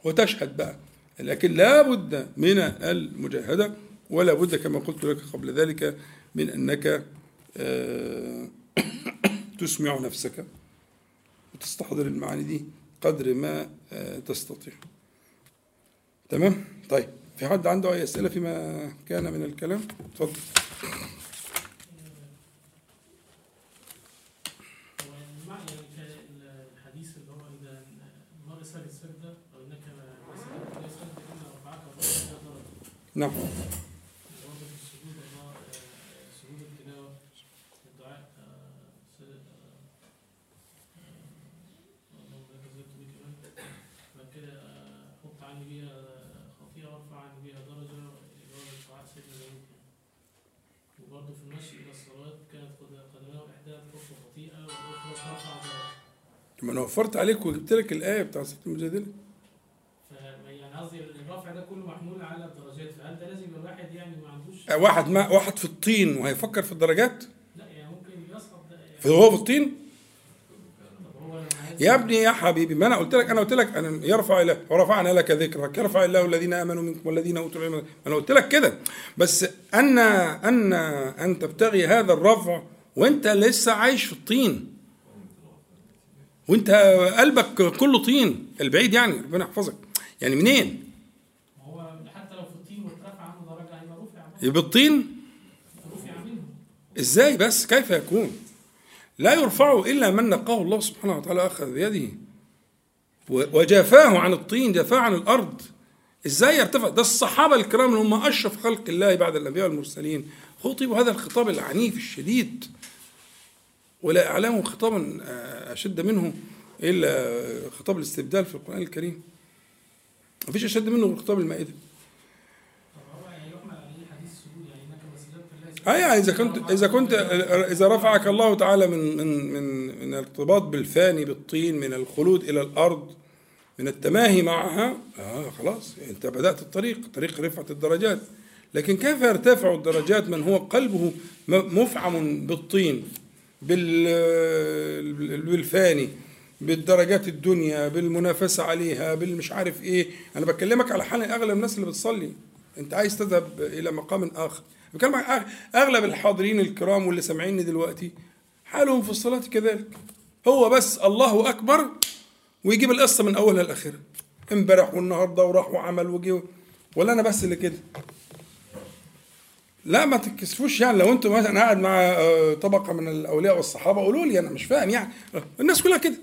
وتشهد بقى. لكن لا بد من المجاهدة ولا بد كما قلت لك قبل ذلك من أنك آه، تسمع نفسك. وتستحضر المعاني دي قدر ما آه، تستطيع. تمام؟ طيب في حد عنده أي أسئلة فيما كان من الكلام؟ تفضل هو المعنى يعني كان الحديث اللي هو اذا المرء سجد سجده أو انك مثلا لا يسجد الا رفعك الله إلى درجه نعم اللي هو في السجود الله آه، سجود التلاوه الدعاء آه، سجد آه، آه، اللهم لك سجدت بك من بعد كده آه، حط عني بيها خطيئه وارفع عني بيها درجه اللي هو الدعاء سيدنا داوود يعني. وبرضه في المشي إلى الصلاه كانت قد- قدماه احدى تحط خطيئه والاخرى ترفع درجه ما أنا وفرت عليك وجبت لك الآية بتاع سوره المجادله ف- يعني قصدي الرفع ده كله محمول على الدرجات فهل ده لازم يبقى الواحد يعني ما عندوش آه، واحد ما واحد في الطين وهيفكر في الدرجات؟ لا يعني ممكن فهو في الطين هو لما عايز- يا ابني يا حبيبي ما أنا قلت لك أنا قلت لك أنا يرفع الله ورفعنا لك ذكرك. يرفع الله الذين آمنوا منكم والذين أوتوا العلم. أنا قلت لك كده. بس ان ان أن تبتغي هذا الرفع وأنت لسه عايش في الطين. وأنت قلبك كله طين. البعيد يعني ربنا يحفظك. يعني منين ما هو حتى لو في الطين واترفع عنه درجة يبقى الطين؟ رفع منه إزاي بس؟ كيف يكون؟ لا يرفع إلا من نقاه الله سبحانه وتعالى اخذ بيده. وجافاه عن الطين جافاه عن الأرض. إزاي يرتفع؟ ده الصحابة الكرام اللي هم أشرف خلق الله بعد الأنبياء والمرسلين. خطبوا هذا الخطاب العنيف الشديد. ولا اعلموا خطابا آه، أشد منه إلا خطاب الاستبدال في القرآن الكريم. مفيش أشد منه خطاب المائدة طب هو يعني يحمل عليه حديث السجود يعني انك ما يعني إذا كنت إذا كنت إذا رفعك الله تعالى من من من من الارتباط بالفاني بالطين من الخلود إلى الأرض من التماهي معها آه خلاص أنت بدأت الطريق طريق رفعة الدرجات. لكن كيف يرتفع الدرجات من هو قلبه مفعم بالطين بال بالفاني بالدرجات الدنيا بالمنافسة عليها بالمش عارف إيه؟ أنا بكلمك على حال أغلب الناس اللي بتصلي. أنت عايز تذهب إلى مقام آخر. بكلمك عن أغلب الحاضرين الكرام واللي سامعيني دلوقتي حالهم في الصلاة كذلك. هو بس الله أكبر ويجيب القصة من أولها لآخرها. امبارح والنهاردة وراح وعمل وجي ولا أنا بس اللي كده. لا ما تتكسفوش يعني. لو أنتم مثلا قاعد مع آه، طبقة من الأولياء والصحابة قولوا لي أنا مش فاهم يعني. الناس كلها كده.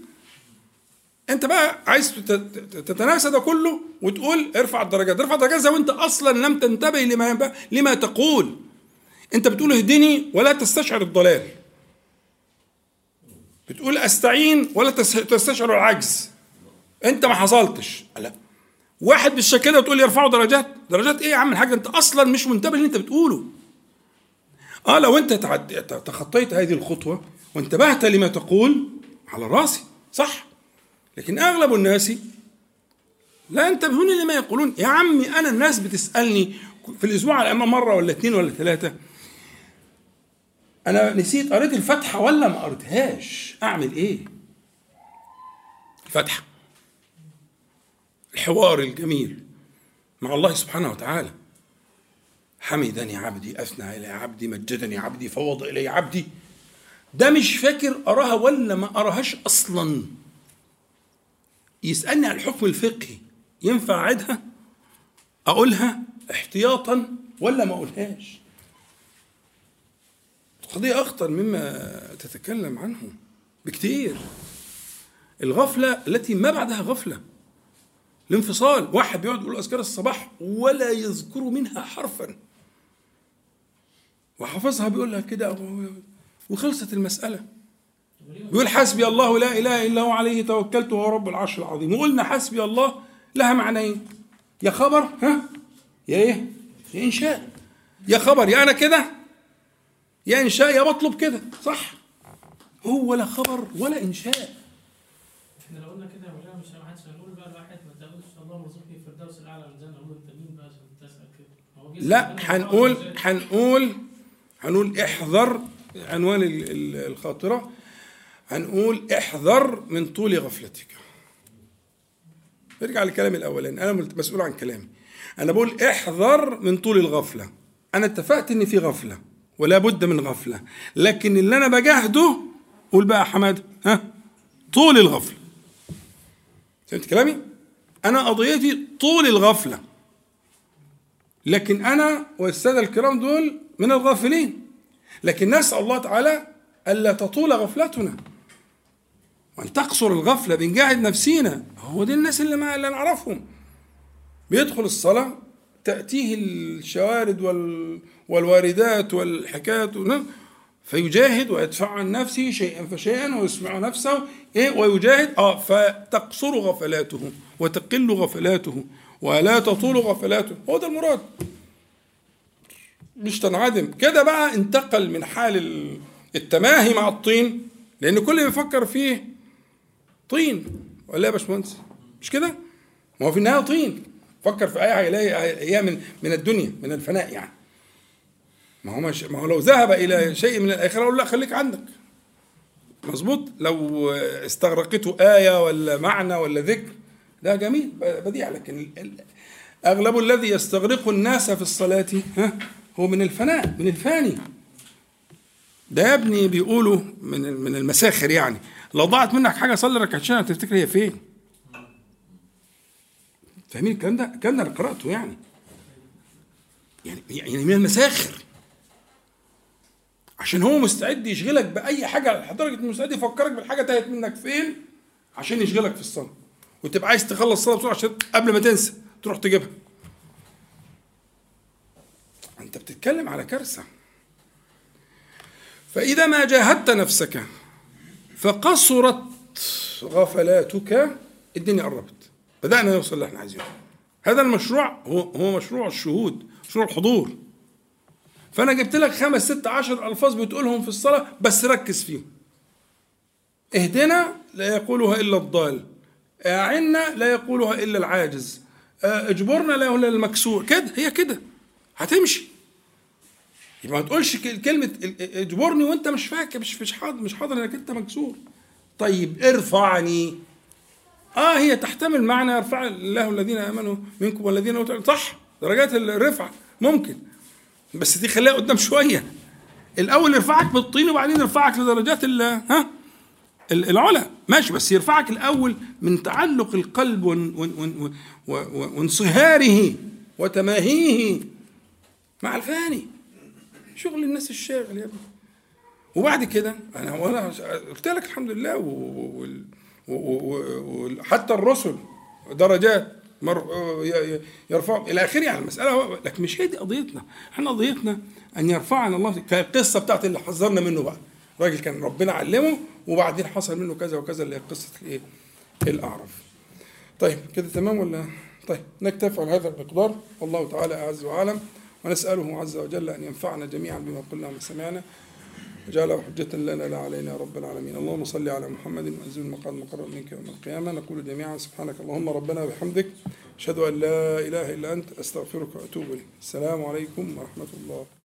انت بقى عايز تت- تت- تتناسى ده كله وتقول ارفع الدرجات ارفع الدرجات زي وانت أصلا لم تنتبه لما لما تقول. انت بتقول اهدني ولا تستشعر الضلال. بتقول استعين ولا تس- تستشعر العجز. انت ما حصلتش. لا. واحد بالشكل ده وتقول لي ارفعوا درجات. درجات إيه يا عم الحاج؟ انت أصلا مش منتبه اللي انت بتقوله. آه لو انت. تخطيت هذه الخطوة وانتبهت لما تقول على راسي صح؟ لكن أغلب الناس لا ينتبهون لما يقولون. يا عمي أنا الناس بتسألني في الأسبوع على الأقل مرة ولا اثنين ولا ثلاثة أنا نسيت قريت الفاتحه ولا ما قريتهاش؟ أعمل إيه؟ الفاتحه الحوار الجميل مع الله سبحانه وتعالى. حمدني عبدي أثنى الي عبدي مجدني عبدي فوض إلي عبدي. ده مش فاكر أراها ولا ما أراهاش أصلا. يسألني عن الحكم الفقهي. ينفع أعيدها؟ أقولها احتياطا ولا ما أقولهاش؟ قضية أخطر مما تتكلم عنه بكتير. الغفلة التي ما بعدها غفلة. الانفصال واحد بيقعد يقول أذكار الصباح ولا يذكر منها حرفا. وحافظها بيقول لها كده وخلصت المسألة. يقول حسبي الله لا إله إلا هو عليه توكلت وهو رب العرش العظيم. وقلنا حسبي الله لها معنيين. يا خبر ها؟ يا إيه؟ يا إنشاء. يا خبر يا أنا كده؟ يا إنشاء يا بطلب كده. صح. هو لا خبر ولا إنشاء. إحنا لو قلنا كده يا مولانا مش ما حدش هنقول بقى الواحد ما تقولش الله مرزقني في الفردوس الأعلى من الجنه أقول أنت مين بقى عشان تسأل كده؟ لا هنقول هنقول هنقول احذر عنوان ال- ال- الخاطرة. هنقول احذر من طول غفلتك. ارجع لكلامي الأولاني. أنا مسؤول عن كلامي. أنا بقول احذر من طول الغفلة. أنا اتفقت إن في غفلة ولا بد من غفلة. لكن اللي أنا بجاهده قول بقى يا حماد ها؟ طول الغفلة. فهمت كلامي؟ أنا قضيتي طول الغفلة. لكن أنا والسادة الكرام دول من الغافلين. لكن نسأل الله تعالى ألا تطول غفلتنا. وأن تقصر الغفلة بنجاهد نفسينا. هو دي الناس اللي ما اللي نعرفهم. بيدخل الصلاة تأتيه الشوارد وال والواردات والحكايات فيجاهد ويدفع عن نفسه شيئا فشيئا ويسمع نفسه إيه؟ ويجاهد. آه فتقصر غفلاته وتقل غفلاته ولا تطول غفلاته. هو ده المراد. مش تنعدم. كده بقى انتقل من حال ال- التماهي مع الطين لأن كل اللي بيفكر فيه طين. ولا يا باشمهندس مش كده؟ ما هو في النهاية طين. فكر في أي حاجة يلاقي هي من من الدنيا من الفناء يعني. ما هو مش ما هو لو ذهب إلى شيء من الآخرة أقول لا خليك عندك. مظبوط؟ لو استغرقته آية ولا معنى ولا ذكر ده جميل بديع. لكن أغلب الذي يستغرق الناس في الصلاة ها هو من الفناء من الفاني. ده يا ابني بيقولوا من من المساخر يعني. لو ضاعت منك حاجة صلي ركعتين هتفتكر هي فين؟ فاهمين الكلام ده؟ الكلام ده أنا قرأته يعني. يعني يعني من المساخر. عشان هو مستعد يشغلك بأي حاجة لدرجه انه مستعد يفكرك بالحاجة تاهت منك فين؟ عشان يشغلك في الصلاة. وتبقى عايز تخلص الصلاة بسرعة عشان قبل ما تنسى تروح تجيبها. أنت بتتكلم على كارثة. فإذا ما جاهدت نفسك فقصرت غفلاتك الدنيا قربت. بدأنا نوصل اللي إحنا عايزينه هذا المشروع هو هو مشروع الشهود مشروع الحضور. فأنا جبت لك خمس ست عشر ألفاظ بتقولهم في الصلاة بس ركز فيهم. اهدنا لا يقولها إلا الضال. أعنا لا يقولها إلا العاجز. أه، اجبرنا لا إلا المكسور. كده هي كده. هتمشي. يبقى ما تقولش كلمة اجبرني وانت مش فاكر مش مش حاضر مش حاضر انك انت مكسور. طيب ارفعني. آه هي تحتمل معنى يرفع الله الذين آمنوا منكم والذين أوتوا. صح درجات الرفعه ممكن. بس دي خليها قدام شوية. الأول يرفعك بالطين وبعدين يرفعك لدرجات ال ها ال- العلا. ماشي بس يرفعك الأول من تعلق القلب وانصهاره وتماهيه مع الفاني. شغل الناس الشاغل يا ابني. وبعد كده أنا وأنا قلت لك الحمد لله وحتى الرسل درجات يرفع إلى آخره يعني المسألة. لكن مش هي دي قضيتنا. إحنا قضيتنا أن يرفعنا الله كالقصه بتاعت اللي حذرنا منه بقى راجل كان ربنا علمه وبعدين حصل منه كذا وكذا اللي هي قصة الإيه؟ الاعرف طيب كده تمام ولا؟ طيب نكتفي على هذا المقدار. والله تعالى أعز وأعلم. ونسأله عز وجل أن ينفعنا جميعا بما قلنا وما سمعنا وجعله حجة لنا لا علينا رب العالمين. اللهم صل على محمد وانزل المقام المقرب منك يوم القيامة. نقول جميعا سبحانك اللهم ربنا وبحمدك أشهد أن لا إله إلا أنت أستغفرك وأتوب إليك. السلام عليكم ورحمة الله.